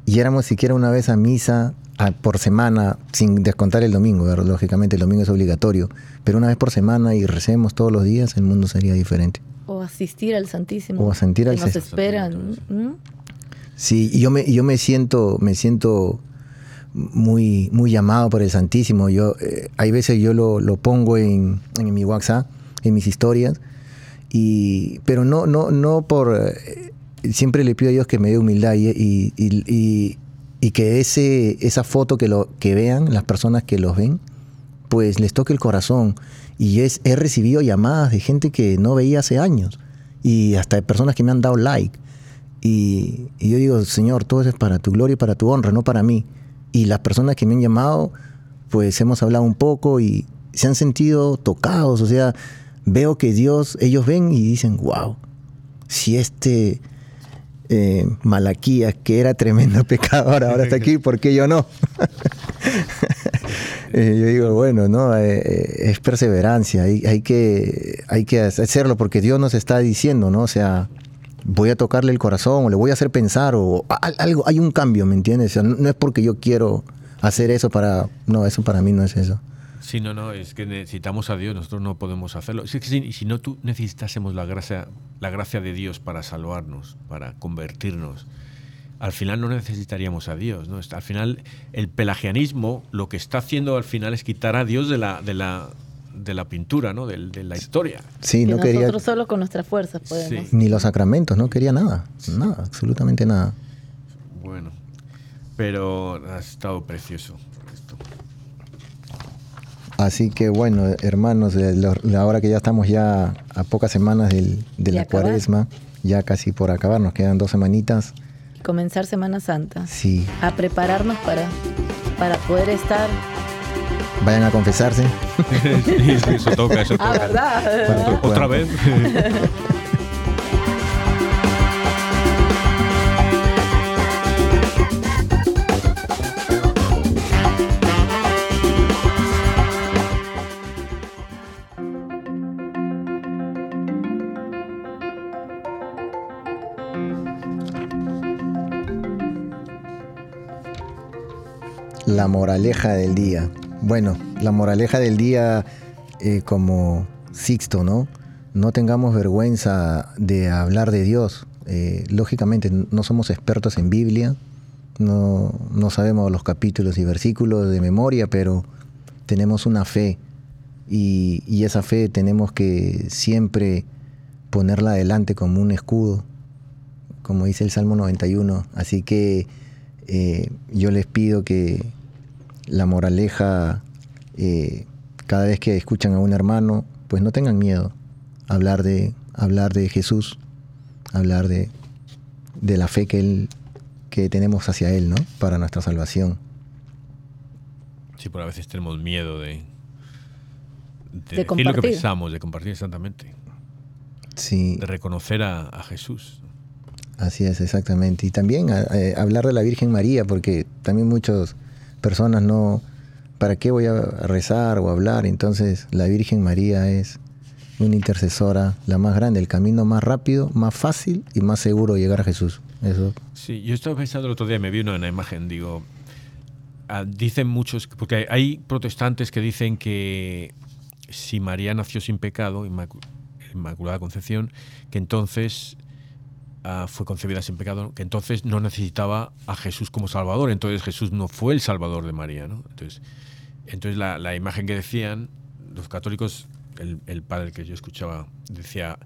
yéramos siquiera una vez a misa, por semana, sin descontar el domingo, lógicamente el domingo es obligatorio, pero una vez por semana y recemos todos los días, el mundo sería diferente. O asistir al Santísimo. O asistir al Santísimo. Nos esperan. Sí, y yo me, yo me siento, me siento muy, muy llamado por el Santísimo. Yo, eh, hay veces yo lo, lo pongo en, en, mi WhatsApp, en mis historias, y, pero no, no, no por... Eh, siempre le pido a Dios que me dé humildad y, y, y que ese, esa foto que, lo, que vean las personas que los ven, pues les toque el corazón. Y es, he recibido llamadas de gente que no veía hace años y hasta de personas que me han dado like. Y, yo digo, Señor, todo eso es para tu gloria y para tu honra, no para mí. Y las personas que me han llamado, pues hemos hablado un poco y se han sentido tocados. O sea, veo que Dios, ellos ven y dicen, wow, si este eh, Malaquías, que era tremendo [laughs] pecador, ahora está aquí, ¿por qué yo no? [laughs] Eh, yo digo, bueno, no, eh, eh, es perseverancia, hay, hay, que, hay que hacerlo porque Dios nos está diciendo, ¿no? O sea, voy a tocarle el corazón o le voy a hacer pensar o algo, hay un cambio, ¿me entiendes? no es porque yo quiero hacer eso para, no, eso para mí no es eso. Sí, no, no, es que necesitamos a Dios, nosotros no podemos hacerlo. Si, si, si no tú necesitásemos la gracia, la gracia de Dios para salvarnos, para convertirnos, al final no necesitaríamos a Dios. ¿no? Al final, el pelagianismo lo que está haciendo al final es quitar a Dios de la, de la, de la pintura, ¿no? de, la historia. Sí, no quería. Nosotros solo con nuestra fuerza podemos. Ni los sacramentos, no quería nada. Nada, absolutamente nada. Bueno, pero ha estado precioso. Así que bueno, hermanos, ahora que ya estamos ya a pocas semanas de la cuaresma, ya casi por acabar, nos quedan dos semanitas. Comenzar Semana Santa. Sí. A prepararnos para, para poder estar Vayan a confesarse. [laughs] sí, eso toca, eso ah, toca. Ah, ¿verdad? Otra vez. [laughs] La moraleja del día. Bueno, la moraleja del día eh, como Sixto, ¿no? No tengamos vergüenza de hablar de Dios. Eh, lógicamente no somos expertos en Biblia, no, no sabemos los capítulos y versículos de memoria, pero tenemos una fe y, esa fe tenemos que siempre ponerla adelante como un escudo, como dice el Salmo 91. Así que eh, yo les pido que, la moraleja, eh, cada vez que escuchan a un hermano, pues no tengan miedo a hablar de, hablar de Jesús, hablar de, de la fe que, él, que tenemos hacia Él, ¿no? Para nuestra salvación. Sí, por a veces tenemos miedo de, de, decir lo que pensamos, de compartir exactamente. Sí. De reconocer a, Jesús. Así es, exactamente. Y también eh, hablar de la Virgen María, porque también muchos personas no, ¿para qué voy a rezar o hablar? Entonces la Virgen María es una intercesora, la más grande, el camino más rápido, más fácil y más seguro de llegar a Jesús. Eso. Sí, yo estaba pensando el otro día, me vi una imagen, digo, ah, dicen muchos, porque hay protestantes que dicen que si María nació sin pecado, Inmacu- Inmaculada Concepción, que entonces ah, fue concebida sin pecado, que entonces no necesitaba a Jesús como Salvador, entonces Jesús no fue el Salvador de María, ¿no? Entonces, entonces la, la imagen que decían los católicos, el, el padre que yo escuchaba decía,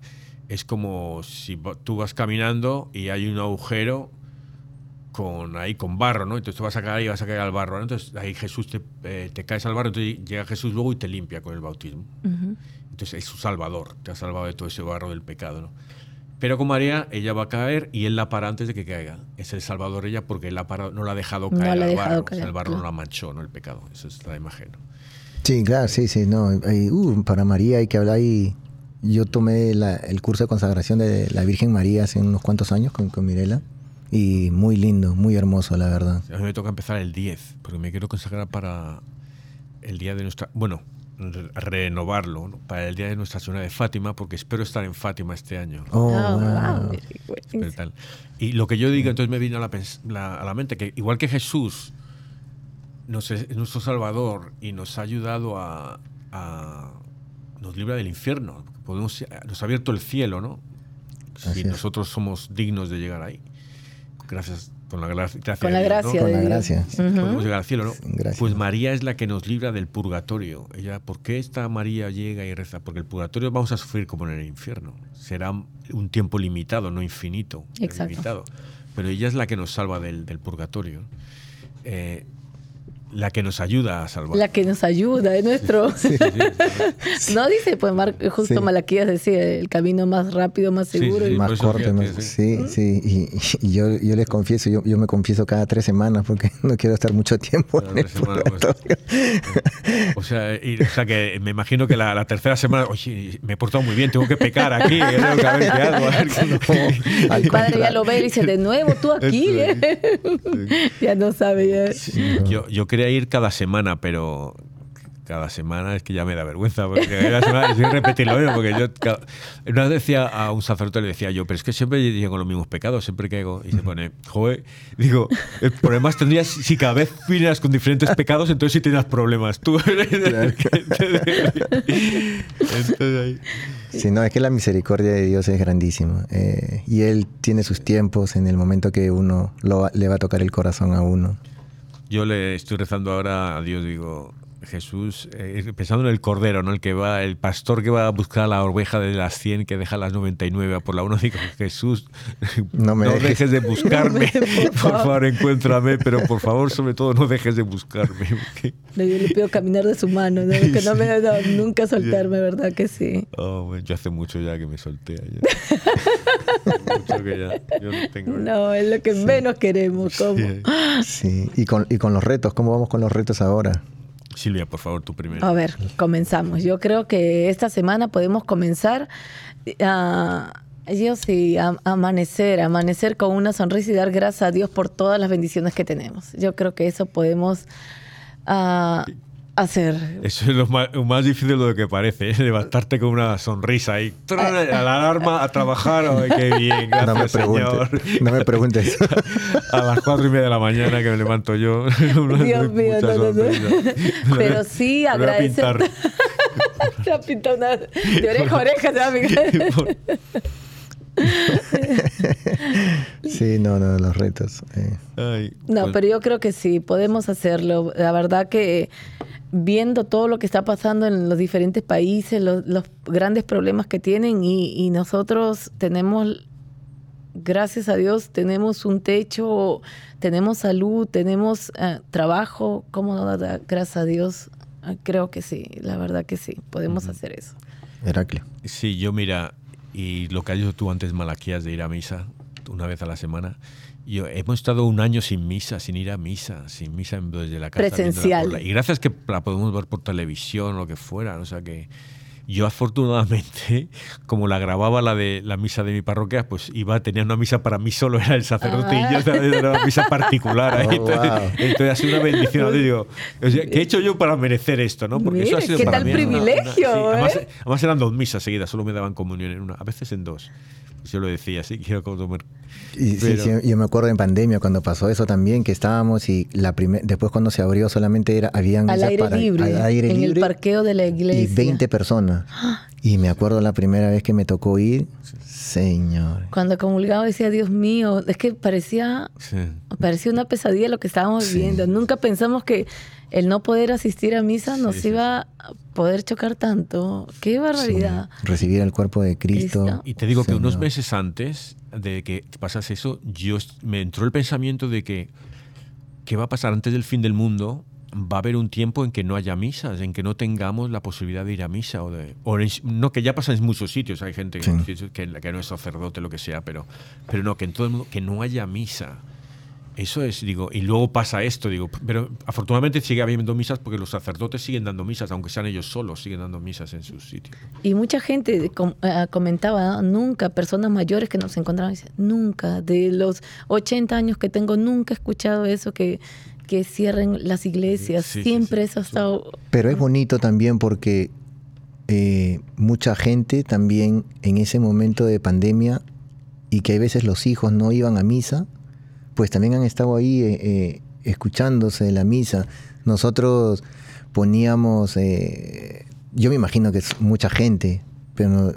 es como si tú vas caminando y hay un agujero con ahí con barro, ¿no? Entonces tú vas a caer y vas a caer al barro, ¿no? Entonces ahí Jesús te, eh, te caes al barro, entonces llega Jesús luego y te limpia con el bautismo. Ujú. Entonces es su salvador, te ha salvado de todo ese barro del pecado, ¿no? Pero con María, ella va a caer y él la para antes de que caiga. Es el salvador ella porque él la para, no la ha dejado No caer la ha al dejado barro. O sea, caer, el barro claro. no la manchó, ¿no? El pecado. Esa es la imagen. ¿no? Sí, claro, sí, sí, no. hay- uh, para María hay que hablar y yo tomé la- el curso de consagración de la Virgen María hace unos cuantos años con, con Mirela y muy lindo, muy hermoso, la verdad. A mí me toca empezar el 10, porque me quiero consagrar para el día de nuestra. Bueno, re- renovarlo, ¿no? para el día de Nuestra Señora de Fátima, porque espero estar en Fátima este año. ¿no? Oh, Ah, wow. wow, Espero buenísimo. tal. Y lo que yo digo, entonces me vino a la, a la mente que, igual que Jesús nos es es nuestro Salvador y nos ha ayudado a. a- nos libra del infierno. Podemos, nos ha abierto el cielo, ¿no? Así Si es. nosotros somos dignos de llegar ahí. Gracias, con la gra- gracia Con la gracia Con la gracia. Podemos llegar al cielo, ¿no? Gracias. Pues María es la que nos libra del purgatorio. Ella, ¿por qué esta María llega y reza? Porque el purgatorio vamos a sufrir como en el infierno. Será un tiempo limitado, no infinito. Exacto. Limitado. Pero ella es la que nos salva del, del purgatorio. Eh, la que nos ayuda a salvar. La que nos ayuda, es nuestro. [laughs] Sí, sí, [laughs] No dice, pues Mar- justo Sí. Malaquías decía, el camino más rápido, más seguro. sí, y- Más corto, más- sí. sí, sí. Y, y yo, yo les confieso, yo, yo me confieso cada tres semanas porque [laughs] no quiero estar mucho tiempo en el pues. O sea, y- o sea que me imagino que la, la tercera semana, oye, me he portado muy bien, tengo que pecar aquí, tengo que a ver qué hago. a ver qué- Al El padre ya lo ve y dice, de nuevo, tú aquí. ¿eh?". ya no sabe. ya. Yo, yo quería ir cada semana, pero cada semana es que ya me da vergüenza. Porque cada semana es [laughs] repetir lo mismo. Porque yo, cada- una vez decía a un sacerdote, le decía yo, pero es que siempre llego los mismos pecados, siempre caigo. Y se pone, joder, digo, el problema tendrías si cada vez vinieras con diferentes pecados, entonces sí tendrías problemas. Tú. entonces ahí. Sí, no, es que la misericordia de Dios es grandísima. eh, y Él tiene sus tiempos en el momento que uno lo le va a tocar el corazón a uno. Yo le estoy rezando ahora a Dios, digo, Jesús, eh, pensando en el cordero, ¿no? El que va, el pastor que va a buscar a la oveja de las 100 que deja las 99 a por la una, digo, Jesús, No me no dejes. dejes de buscarme, [laughs] No me- por por favor. favor, encuéntrame, pero por favor, sobre todo, no dejes de buscarme. porque- Yo le pido caminar de su mano, ¿no? que no me no, nunca soltarme, ¿verdad? Que sí. Oh, bueno, yo hace mucho ya que me solté. ya. [laughs] mucho que ya, yo no tengo... No, es lo que menos queremos. ¿cómo? Sí. Sí, y con, y con los retos, ¿cómo vamos con los retos ahora? Silvia, por favor, tú primero. A ver, comenzamos. Yo creo que esta semana podemos comenzar a, yo sí, a amanecer, amanecer con una sonrisa y dar gracias a Dios por todas las bendiciones que tenemos. Yo creo que eso podemos ah, hacer. Eso es lo más, difícil de lo que parece, ¿eh? levantarte con una sonrisa y a la alarma a trabajar. ¡Ay, qué bien! Gracias, no me señor. preguntes. No me preguntes. [laughs] A las cuatro y media de la mañana que me levanto yo. [laughs] Dios mío, Mucha no, no, no. Pero sí agradecer. [laughs] pintar. Se ha pintado una- de oreja a oreja, a. Sí, no, no, los retos. eh. Ay, No, pues, pero yo creo que sí, podemos hacerlo. La verdad que viendo todo lo que está pasando en los diferentes países, los, los grandes problemas que tienen y, y nosotros tenemos, gracias a Dios, tenemos un techo, tenemos salud, tenemos eh, trabajo, ¿cómo no gracias a Dios? Creo que sí, la verdad que sí, podemos hacer eso. Heraclio. Sí, yo mira, y lo que has dicho tú antes, Malaquías, de ir a misa una vez a la semana. Yo, hemos estado un año sin misa, sin ir a misa, sin misa desde la casa. Presencial. la- y gracias que la podemos ver por televisión o lo que fuera, o sea que... Yo afortunadamente, [laughs] como la grababa la de la misa de mi parroquia, pues iba, tenía una misa para mí solo, [laughs] era el sacerdote y yo Ah. era una misa particular. ahí. [laughs] Oh, entonces, wow. entonces ha sido una bendición. Yo digo, o sea, ¿qué he hecho yo para merecer esto? ¿no? Porque eso ha sido qué para tal mí una- una- privilegio, sí, además, ¿eh? además eran dos misas seguidas, solo me daban comunión en una, a veces en dos. Pues yo lo decía, sí, quiero comer. Y sí, Pero- sí, yo me acuerdo en pandemia cuando pasó eso también, que estábamos y la primer, después cuando se abrió solamente era, habían Al aire para- libre, al aire en el parqueo de la iglesia. y 20 personas. Y me acuerdo la primera vez que me tocó ir, señor. Cuando comulgaba decía, Dios mío, es que parecía, Sí. parecía una pesadilla lo que estábamos Sí. viviendo. Nunca pensamos que el no poder asistir a misa nos Sí, sí, iba a poder chocar tanto. Qué barbaridad. Sí, recibir el cuerpo de Cristo. Cristo. Y te digo que unos meses antes de que pasase eso, yo me entró el pensamiento de que qué va a pasar antes del fin del mundo. Va a haber un tiempo en que no haya misas, en que no tengamos la posibilidad de ir a misa. O de, o en- no, que ya pasa en muchos sitios. Hay gente que, Sí. que, que no es sacerdote, lo que sea, pero, pero no, que en todo el mundo, que no haya misa. Eso es, digo, y luego pasa esto, digo, pero afortunadamente sigue habiendo misas porque los sacerdotes siguen dando misas, aunque sean ellos solos, siguen dando misas en sus sitios. Y mucha gente com- eh, comentaba, ¿no? nunca, personas mayores que nos encontraban, nunca, de los 80 años que tengo, nunca he escuchado eso, que, que cierren las iglesias. Sí, Siempre sí. eso ha estado... Pero es bonito también porque eh, mucha gente también en ese momento de pandemia y que a veces los hijos no iban a misa, pues también han estado ahí eh, eh, escuchándose la misa. Nosotros poníamos, eh, yo me imagino que es mucha gente, pero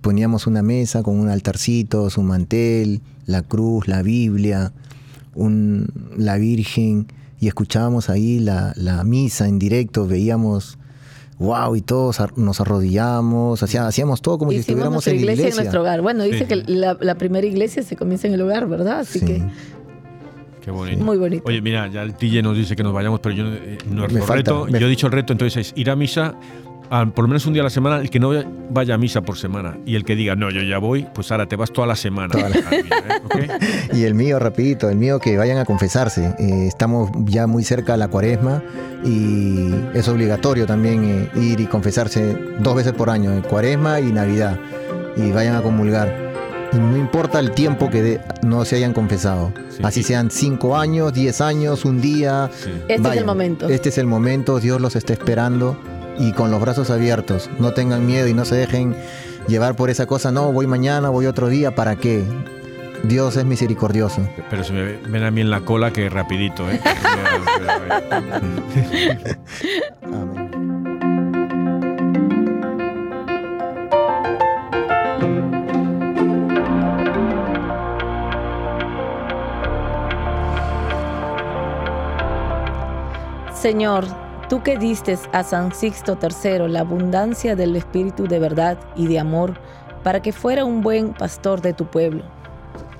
poníamos una mesa con un altarcito, su mantel, la cruz, la Biblia, un- la Virgen, y escuchábamos ahí la, la misa en directo, veíamos, wow, y todos nos arrodillamos, hacía- hacíamos todo como si estuviéramos en la iglesia, iglesia. en nuestro hogar. Bueno, dice Sí. que la, la primera iglesia se comienza en el hogar, ¿verdad? Así Sí. que Qué bonito. muy bonito. Oye, mira, ya el Tille nos dice que nos vayamos, pero yo eh, falta, reto, me- yo he dicho el reto, entonces es ir a misa a- por lo menos un día a la semana, el que no vaya a misa por semana y el que diga, no, yo ya voy, pues ahora te vas toda la semana. Toda la- ¿eh? [laughs] Y el mío, rapidito, el mío que vayan a confesarse. Eh, estamos ya muy cerca de la cuaresma y es obligatorio también eh, ir y confesarse dos veces por año, en cuaresma y navidad. Y vayan a comulgar. Y no importa el tiempo que de- no se hayan confesado. Sí. Así sean cinco años, diez años, un día. Sí. Este es el momento. Este es el momento, Dios los está esperando y con los brazos abiertos. No tengan miedo y no se dejen llevar por esa cosa. No, voy mañana, voy otro día, ¿para qué? Dios es misericordioso. Pero se me ven a mí en la cola que rapidito, ¿eh? Amén. [laughs] Señor, tú que diste a San Sixto III la abundancia del Espíritu de verdad y de amor para que fuera un buen pastor de tu pueblo,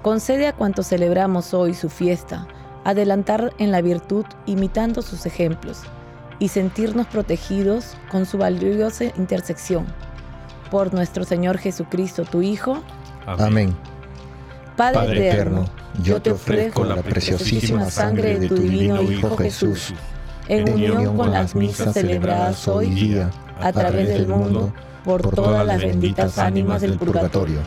concede a cuantos celebramos hoy su fiesta adelantar en la virtud imitando sus ejemplos y sentirnos protegidos con su valiosa intersección. Por nuestro Señor Jesucristo, tu Hijo, Amén. Padre, Padre eterno, Yo te ofrezco la preciosísima sangre de tu divino Hijo Jesús, en unión con las misas celebradas hoy día a través del mundo por todas las benditas ánimas del purgatorio.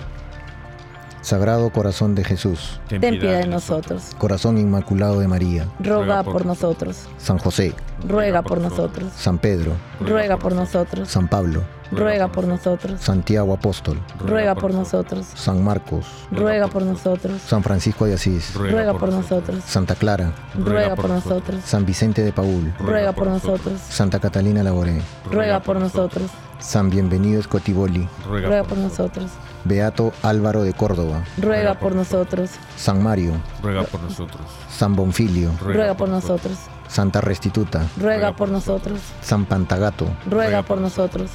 Sagrado Corazón de Jesús, Ten piedad de nosotros. Corazón Inmaculado de María, Ruega por nosotros. San José, Ruega por nosotros. San Pedro, Ruega por nosotros. San Pablo, Ruega por nosotros. Santiago Apóstol, Ruega por nosotros. San Marcos, Ruega por nosotros. San Francisco de Asís, Ruega por nosotros. Santa Clara, Ruega por nosotros. San Vicente de Paul, Ruega por nosotros. Santa Catalina Laboré, Ruega por nosotros. San Bienvenido Scotiboli, Ruega por nosotros. Beato Álvaro de Córdoba, Ruega por nosotros. San Mario, Ruega por nosotros. San Bonfilio, Ruega por nosotros. Santa Restituta, Ruega por nosotros. San Pantagato, Ruega por nosotros.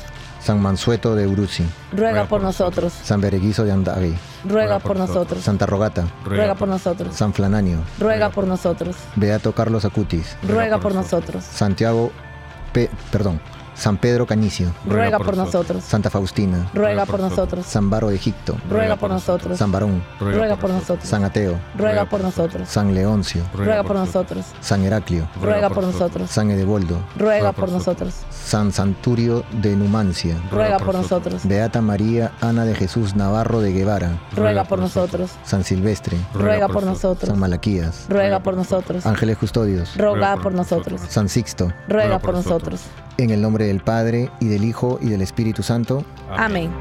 San Mansueto de Uruzi, Ruega por nosotros. San Bereguizo de Andague, Ruega por nosotros. Santa Rogata, Ruega por nosotros. San Flananio, Ruega por nosotros. Beato Carlos Acutis, Ruega por nosotros. Santiago, Pe- perdón, San Pedro Canicio, ruega por nosotros. Santa Faustina, Ruega por nosotros. San Baro de Egipto, Ruega por nosotros. San Barón, Ruega por nosotros. San Ateo, Ruega por nosotros. San Leoncio, Ruega por nosotros. San Heraclio, Ruega por nosotros. San Edeboldo, Ruega por nosotros. San Santurio de Numancia, Ruega por nosotros. Beata María Ana de Jesús Navarro de Guevara, Ruega por nosotros. San Silvestre, Ruega por nosotros. San Malaquías, Ruega por nosotros. Ángeles Custodios, Ruega por nosotros. San Sixto, Ruega por nosotros. en el nombre del Padre, y del Hijo, y del Espíritu Santo. Amén.